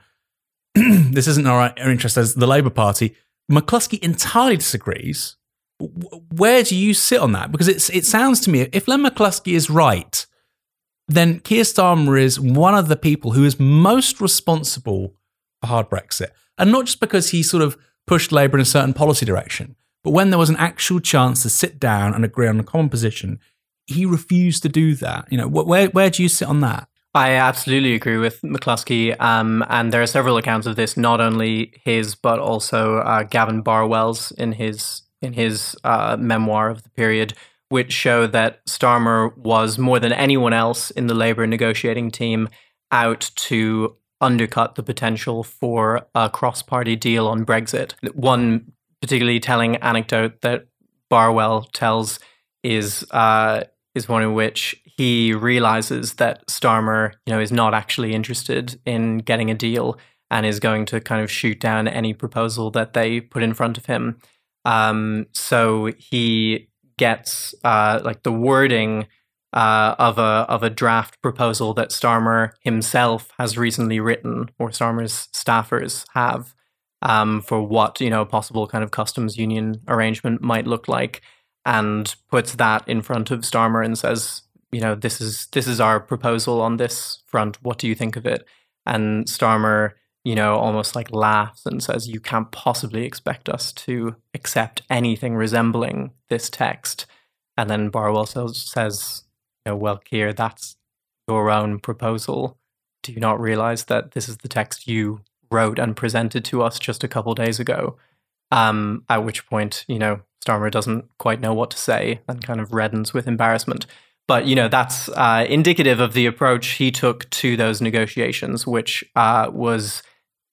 this isn't our, interest as the Labour Party. McCluskey entirely disagrees. Where do you sit on that? Because it's, it sounds to me, if Len McCluskey is right, then Keir Starmer is one of the people who is most responsible for hard Brexit. And not just because he sort of pushed Labour in a certain policy direction, but when there was an actual chance to sit down and agree on a common position, he refused to do that. You know, wh- where where do you sit on that? I absolutely agree with McCluskey, um, and there are several accounts of this, not only his but also uh, Gavin Barwell's in his in his uh, memoir of the period, which show that Starmer was more than anyone else in the Labour negotiating team out to undercut the potential for a cross-party deal on Brexit. One particularly telling anecdote that Barwell tells is uh, is one in which he realizes that Starmer, you know, is not actually interested in getting a deal and is going to kind of shoot down any proposal that they put in front of him. Um, so he gets uh, like the wording uh, of a of a draft proposal that Starmer himself has recently written, or Starmer's staffers have, um, for what you know a possible kind of customs union arrangement might look like, and puts that in front of Starmer and says, you know, this is this is our proposal on this front. What do you think of it? And Starmer, you know, almost like laughs and says, "You can't possibly expect us to accept anything resembling this text." And then Barwell says, you know, well, Keir, that's your own proposal. Do you not realize that this is the text you wrote and presented to us just a couple days ago? Um, at which point, you know, Starmer doesn't quite know what to say and kind of reddens with embarrassment. But, you know, that's uh, indicative of the approach he took to those negotiations, which uh, was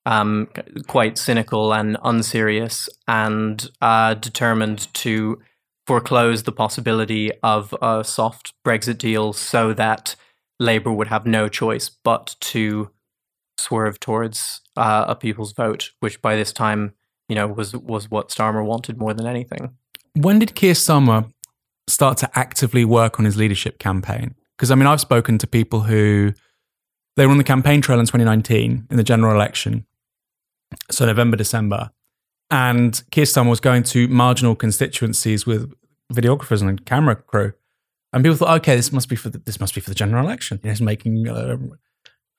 um, quite cynical and unserious and uh, determined to foreclose the possibility of a soft Brexit deal so that Labour would have no choice but to swerve towards uh, a people's vote, which by this time, you know, was was what Starmer wanted more than anything. When did Keir Starmer start to actively work on his leadership campaign? Because I mean, I've spoken to people who they were on the campaign trail in 2019 in the general election, so November, December, and Keir Starmer was going to marginal constituencies with videographers and camera crew, and people thought, okay, this must be for the, this must be for the general election. You know, he's making uh,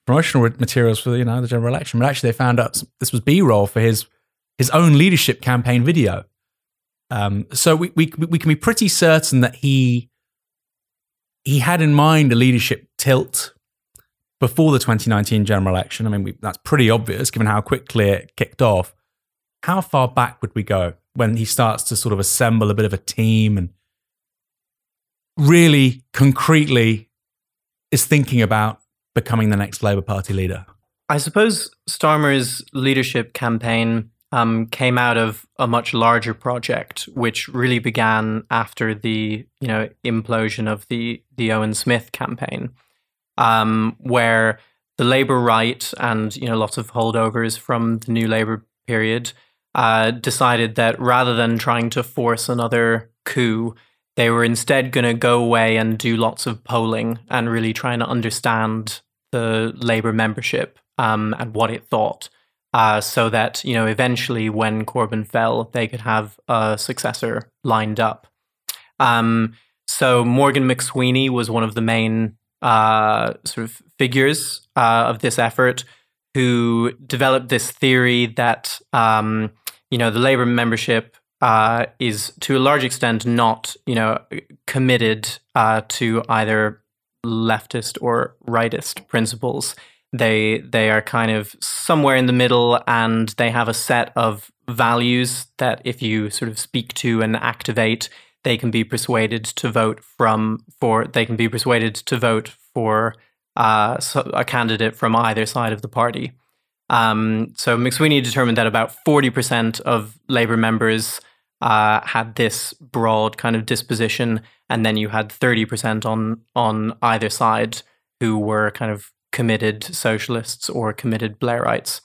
promotional materials for you know the general election, but actually they found out this was B-roll for his his own leadership campaign video. Um, so we, we we can be pretty certain that he he had in mind a leadership tilt before the 2019 general election. I mean, we, that's pretty obvious given how quickly it kicked off. How far back would we go when he starts to sort of assemble a bit of a team and really concretely is thinking about becoming the next Labour Party leader? I suppose Starmer's leadership campaign um, came out of a much larger project, which really began after the you know implosion of the the Owen Smith campaign, um, where the Labour right and you know lots of holdovers from the New Labour period uh, decided that rather than trying to force another coup, they were instead going to go away and do lots of polling and really trying to understand the Labour membership um, and what it thought, uh, so that you know eventually, when Corbyn fell, they could have a successor lined up. Um, so Morgan McSweeney was one of the main uh, sort of figures uh, of this effort, who developed this theory that um, you know the Labour membership uh, is to a large extent not, you know, committed uh, to either leftist or rightist principles. They they are kind of somewhere in the middle, and they have a set of values that, if you sort of speak to and activate, they can be persuaded to vote from for. They can be persuaded to vote for uh, a candidate from either side of the party. Um, so McSweeney determined that about forty percent of Labour members uh, had this broad kind of disposition, and then you had thirty percent on on either side who were kind of committed socialists or committed Blairites.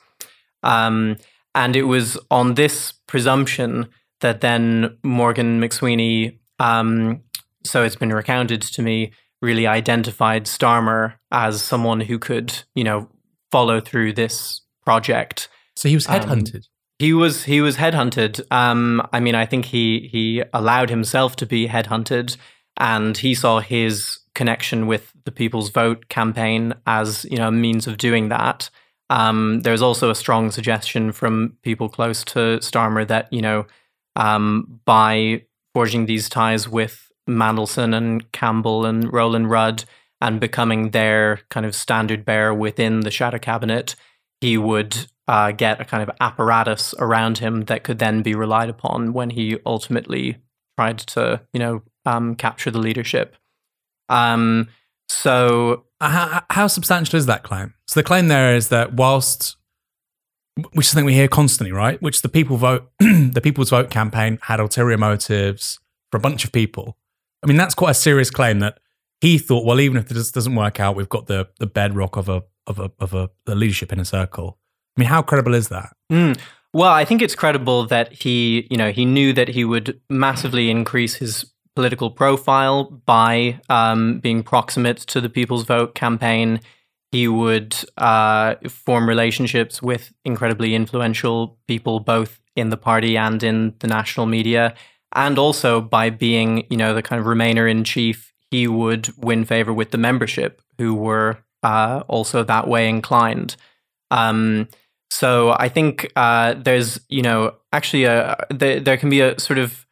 Um, and it was on this presumption that then Morgan McSweeney, um, so it's been recounted to me, really identified Starmer as someone who could, you know, follow through this project. So he was um, headhunted. Um, he was he was headhunted. Um, I mean, I think he he allowed himself to be headhunted, and he saw his connection with the People's Vote campaign as you know a means of doing that. Um, there's also a strong suggestion from people close to Starmer that you know um, by forging these ties with Mandelson and Campbell and Roland Rudd and becoming their kind of standard bearer within the shadow cabinet, he would uh, get a kind of apparatus around him that could then be relied upon when he ultimately tried to, you know, um, capture the leadership. Um, so, how, how, substantial is that claim? So the claim there is that whilst, which is something we hear constantly, right? Which the people vote, the People's Vote campaign had ulterior motives for a bunch of people. I mean, that's quite a serious claim that he thought, well, even if this doesn't work out, we've got the the bedrock of a of a of a, a leadership in a circle. I mean, how credible is that? Mm. Well, I think it's credible that he, you know, he knew that he would massively increase his political profile by um, being proximate to the People's Vote campaign. He would uh, form relationships with incredibly influential people, both in the party and in the national media. And also by being, you know, the kind of Remainer in chief, he would win favor with the membership, who were uh, also that way inclined. Um, so I think uh, there's, you know, actually a, there, there can be a sort of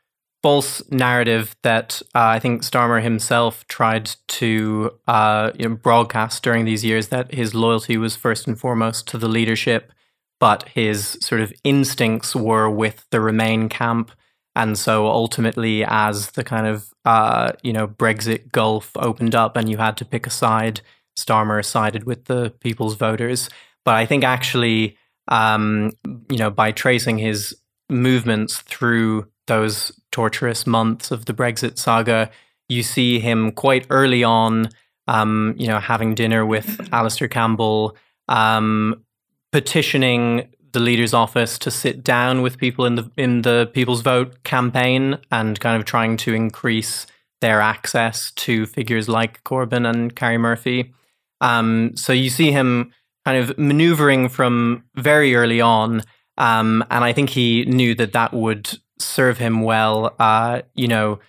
false narrative that uh, I think Starmer himself tried to uh, you know, broadcast during these years that his loyalty was first and foremost to the leadership, but his sort of instincts were with the Remain camp. And so ultimately, as the kind of uh, you know Brexit gulf opened up, and you had to pick a side, Starmer sided with the People's Voters. But I think actually um, you know, by tracing his movements through those torturous months of the Brexit saga, you see him quite early on, um, you know, having dinner with Alastair Campbell, um, petitioning the leader's office to sit down with people in the in the People's Vote campaign and kind of trying to increase their access to figures like Corbyn and Karie Murphy. Um, so you see him kind of maneuvering from very early on, um, and I think he knew that that would serve him well. Uh, you know,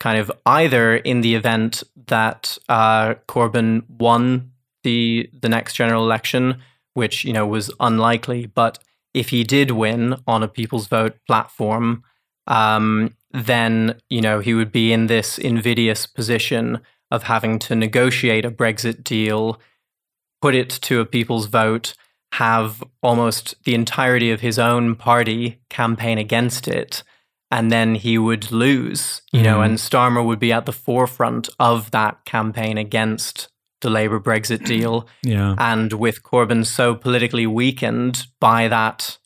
kind of either in the event that uh, Corbyn won the the next general election, which you know was unlikely, but if he did win on a People's Vote platform, um, then you know he would be in this invidious position of having to negotiate a Brexit deal, put it to a People's Vote, have almost the entirety of his own party campaign against it, and then he would lose, you mm. know, and Starmer would be at the forefront of that campaign against the Labour Brexit deal. Yeah. And with Corbyn so politically weakened by that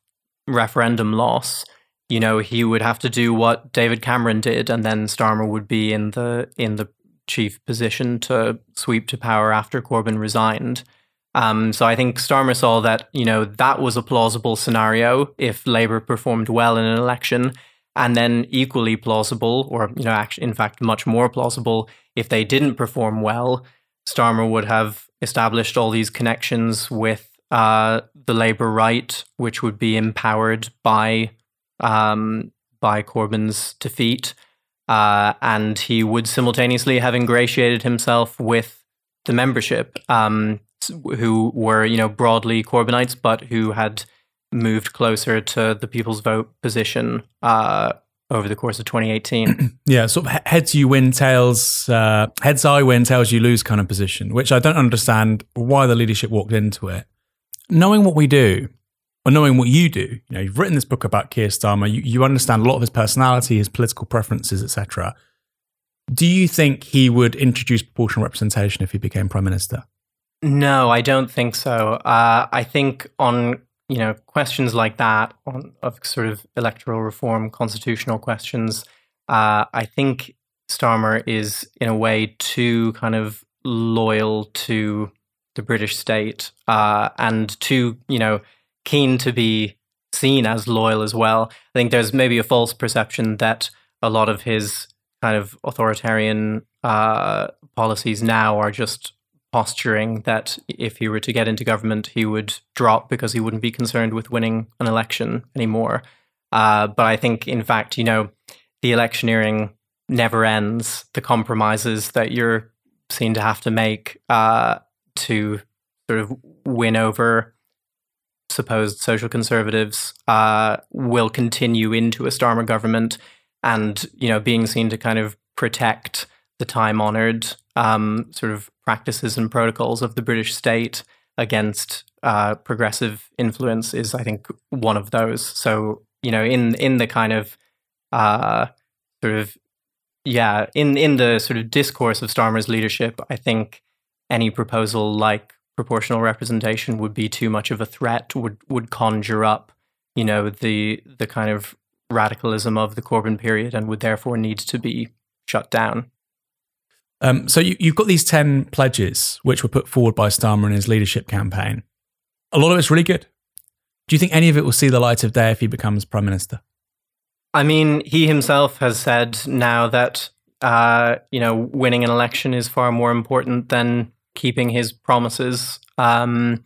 referendum loss, you know, he would have to do what David Cameron did, and then Starmer would be in the in the chief position to sweep to power after Corbyn resigned. Um, so I think Starmer saw that you know that was a plausible scenario if Labour performed well in an election, and then equally plausible, or you know, actually, in fact, much more plausible if they didn't perform well. Starmer would have established all these connections with uh, the Labour right, which would be empowered by um, by Corbyn's defeat, uh, and he would simultaneously have ingratiated himself with the membership, um, who were you know broadly Corbynites, but who had moved closer to the People's Vote position uh, over the course of 2018. yeah, sort of heads you win, tails uh, heads I win, tails you lose kind of position, which I don't understand why the leadership walked into it. Knowing what we do, or knowing what you do, you know, you've written this book about Keir Starmer, you, you understand a lot of his personality, his political preferences, etc. Do you think he would introduce proportional representation if he became prime minister? No, I don't think so. Uh, I think on you know questions like that on, of sort of electoral reform, constitutional questions, uh, I think Starmer is in a way too kind of loyal to the British state uh, and too you know keen to be seen as loyal as well. I think there's maybe a false perception that a lot of his kind of authoritarian uh, policies now are just posturing that if he were to get into government, he would drop because he wouldn't be concerned with winning an election anymore. Uh, but I think, in fact, you know, the electioneering never ends. The compromises that you're seen to have to make uh, to sort of win over supposed social conservatives uh, will continue into a Starmer government, and you know, being seen to kind of protect the time honored um, sort of practices and protocols of the British state against uh, progressive influence is, I think, one of those. So you know, in in the kind of uh, sort of yeah, in in the sort of discourse of Starmer's leadership, I think any proposal like proportional representation would be too much of a threat. Would would conjure up, you know, the the kind of radicalism of the Corbyn period, and would therefore need to be shut down. Um, so you, have got these 10 pledges which were put forward by Starmer in his leadership campaign. A lot of it's really good. Do you think any of it will see the light of day if he becomes prime minister? I mean, he himself has said now that uh, you know winning an election is far more important than keeping his promises. Um,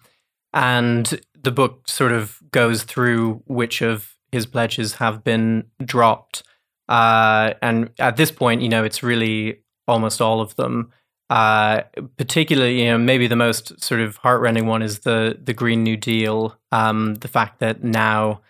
and the book sort of goes through which of his pledges have been dropped. Uh, and at this point, you know, it's really almost all of them. Uh, particularly, you know, maybe the most sort of heartrending one is the the Green New Deal. Um, the fact that now,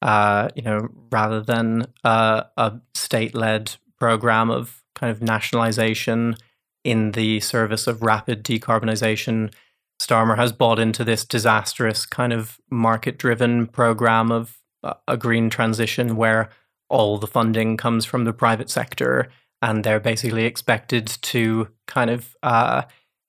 uh, you know, rather than uh, a state led program of kind of nationalization in the service of rapid decarbonization, Starmer has bought into this disastrous kind of market driven program of a green transition where all the funding comes from the private sector and they're basically expected to kind of, uh,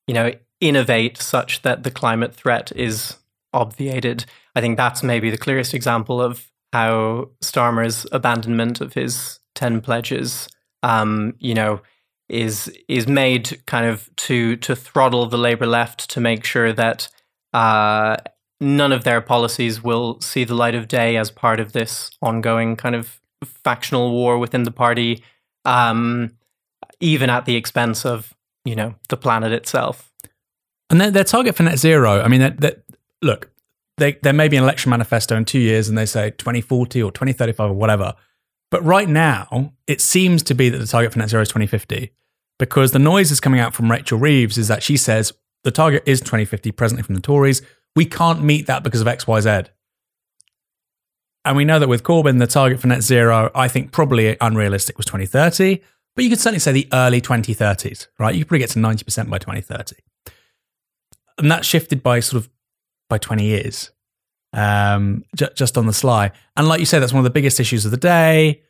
you know, innovate such that the climate threat is obviated. I think that's maybe the clearest example of how Starmer's abandonment of his 10 pledges, um, you know, is is made kind of to to throttle the Labour left to make sure that uh, none of their policies will see the light of day as part of this ongoing kind of factional war within the party, um, even at the expense of you know the planet itself. And their, their target for net zero, I mean, that, that look, they, there may be an election manifesto in two years, and they say 2040 or 2035 or whatever. But right now, it seems to be that the target for net zero is 2050 because the noise is coming out from Rachel Reeves is that she says the target is 2050 presently from the Tories. We can't meet that because of X, Y, Z. And we know that with Corbyn, the target for net zero, I think probably unrealistic was 2030, but you could certainly say the early 2030s, right? You could probably get to 90% by 2030. And that shifted by sort of by 20 years, um, just on the sly. And like you say, that's one of the biggest issues of the day.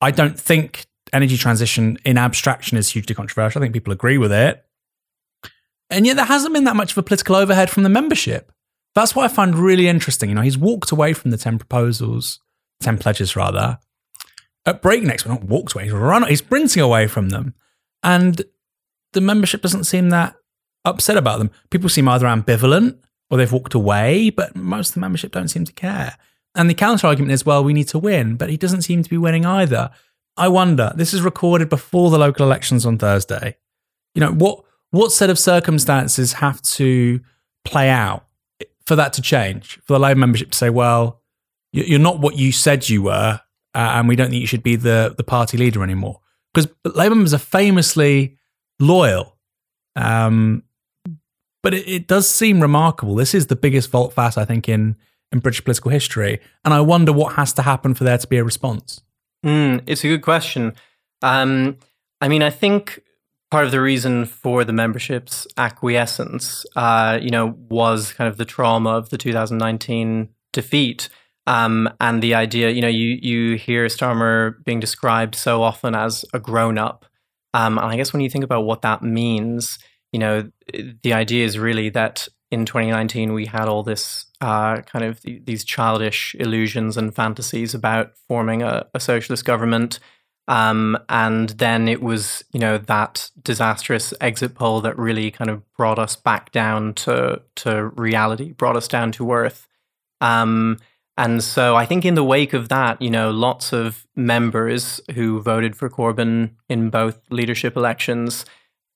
I don't think energy transition in abstraction is hugely controversial. I think people agree with it. And yet there hasn't been that much of a political overhead from the membership. That's what I find really interesting. You know, he's walked away from the 10 proposals, 10 pledges rather, at breakneck, well, not walked away, he's run, he's sprinting away from them. And the membership doesn't seem that upset about them. People seem either ambivalent or they've walked away, but most of the membership don't seem to care. And the counter argument is, well, we need to win, but he doesn't seem to be winning either. I wonder, this is recorded before the local elections on Thursday. You know, what what set of circumstances have to play out for that to change? For the Labour membership to say, well, you're not what you said you were, uh, and we don't think you should be the, the party leader anymore. Because Labour members are famously loyal. Um, but it, it, does seem remarkable. This is the biggest volte face, I think, in, in British political history. And I wonder what has to happen for there to be a response. Mm, it's a good question. Um, I mean, I think part of the reason for the membership's acquiescence, uh, you know, was kind of the trauma of the 2019 defeat. Um, and the idea, you know, you you hear Starmer being described so often as a grown up, um, and I guess when you think about what that means, you know, the idea is really that in 2019 we had all this uh, kind of th- these childish illusions and fantasies about forming a, a socialist government um, and then it was, you know, that disastrous exit poll that really kind of brought us back down to to reality, brought us down to earth. Um, and so I think in the wake of that, you know, lots of members who voted for Corbyn in both leadership elections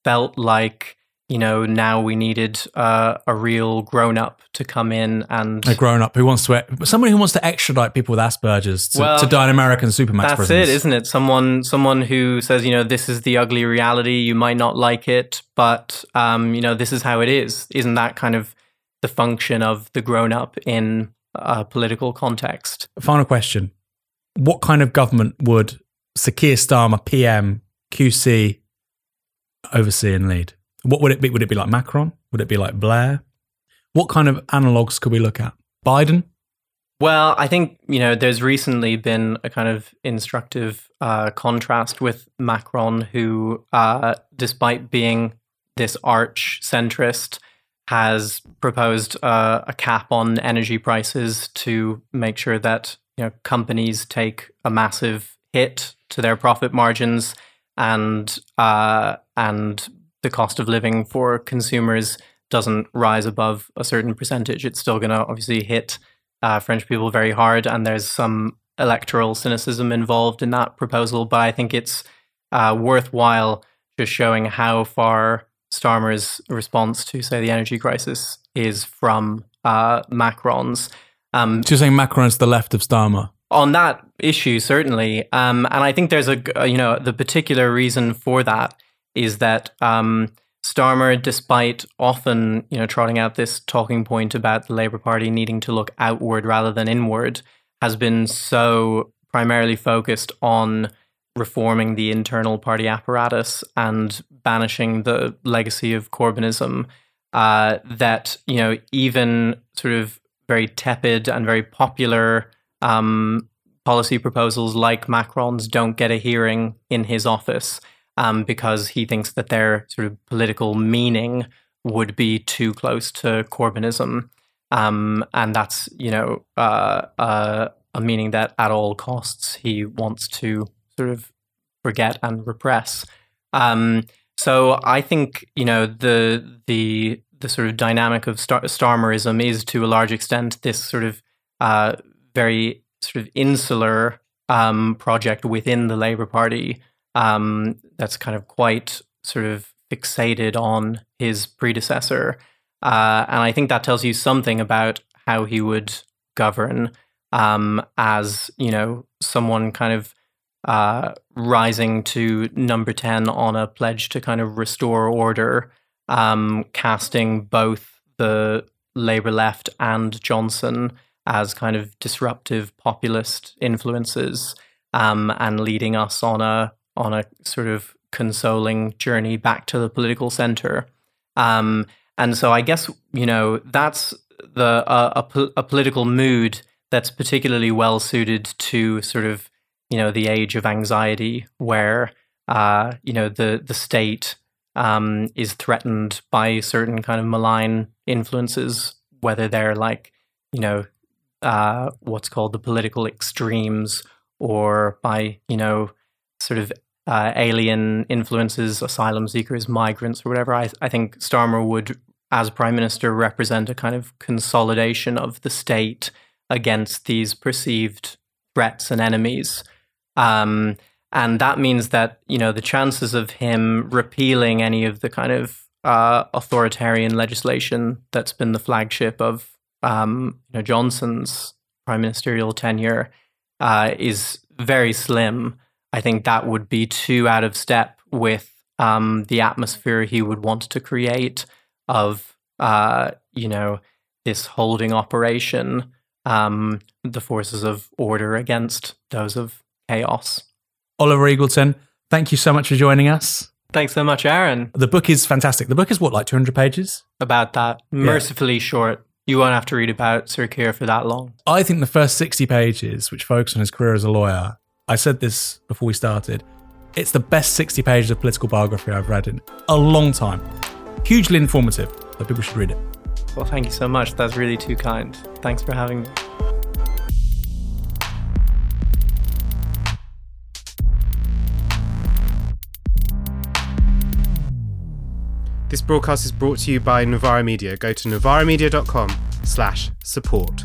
felt like you know, now we needed uh, a real grown up to come in and a grown up who wants to someone who wants to extradite people with Asperger's to, well, to die in American supermax that's prisons. it, isn't it? Someone someone who says, you know, this is the ugly reality. You might not like it, but um, you know, this is how it is. Isn't that kind of the function of the grown up in a political context? Final question: What kind of government would Sir Keir Starmer, PM, QC, oversee and lead? What would it be? Would it be like Macron? Would it be like Blair? What kind of analogs could we look at? Biden? Well, I think, you know, there's recently been a kind of instructive uh, contrast with Macron, who, uh, despite being this arch centrist, has proposed uh, a cap on energy prices to make sure that you know companies take a massive hit to their profit margins and uh, and the cost of living for consumers doesn't rise above a certain percentage, it's still going to obviously hit uh, French people very hard. And there's some electoral cynicism involved in that proposal. But I think it's uh, worthwhile just showing how far Starmer's response to, say, the energy crisis is from uh, Macron's. Um, so you're saying Macron's the left of Starmer? On that issue, certainly. Um, and I think there's a, you know, the particular reason for that is that um, Starmer, despite often you know trotting out this talking point about the Labour Party needing to look outward rather than inward, has been so primarily focused on reforming the internal party apparatus and banishing the legacy of Corbynism uh, that you know even sort of very tepid and very popular um, policy proposals like Macron's don't get a hearing in his office um, because he thinks that their sort of political meaning would be too close to Corbynism. Um, and that's, you know, uh, uh, a meaning that at all costs he wants to sort of forget and repress. Um, so I think you know the the the sort of dynamic of Star- Starmerism is to a large extent this sort of uh, very sort of insular um, project within the Labour Party um, that's kind of quite sort of fixated on his predecessor. Uh, and I think that tells you something about how he would govern um, as, you know, someone kind of uh, rising to number 10 on a pledge to kind of restore order, um, casting both the Labour left and Johnson as kind of disruptive populist influences um, and leading us on a on a sort of consoling journey back to the political center. Um, and so I guess you know that's the uh, a, a political mood that's particularly well suited to sort of you know the age of anxiety where uh, you know the the state um, is threatened by certain kind of malign influences, whether they're like you know uh, what's called the political extremes, or by you know sort of uh, alien influences, asylum seekers, migrants, or whatever. I, I think Starmer would, as prime minister, represent a kind of consolidation of the state against these perceived threats and enemies. Um, and that means that you know the chances of him repealing any of the kind of uh, authoritarian legislation that's been the flagship of um, you know Johnson's prime ministerial tenure uh, is very slim. I think that would be too out of step with um, the atmosphere he would want to create of uh, you know this holding operation, um, the forces of order against those of chaos. Oliver Eagleton, thank you so much for joining us. Thanks so much, Aaron. The book is fantastic. The book is what, like 200 pages? About that. Mercifully yeah. short. You won't have to read about Sir Keir for that long. I think the first 60 pages, which focus on his career as a lawyer, I said this before we started, it's the best 60 pages of political biography I've read in a long time. Hugely informative, so people should read it. Well, thank you so much. That's really too kind. Thanks for having me. This broadcast is brought to you by Novara Media. Go to novaramedia.com slash support.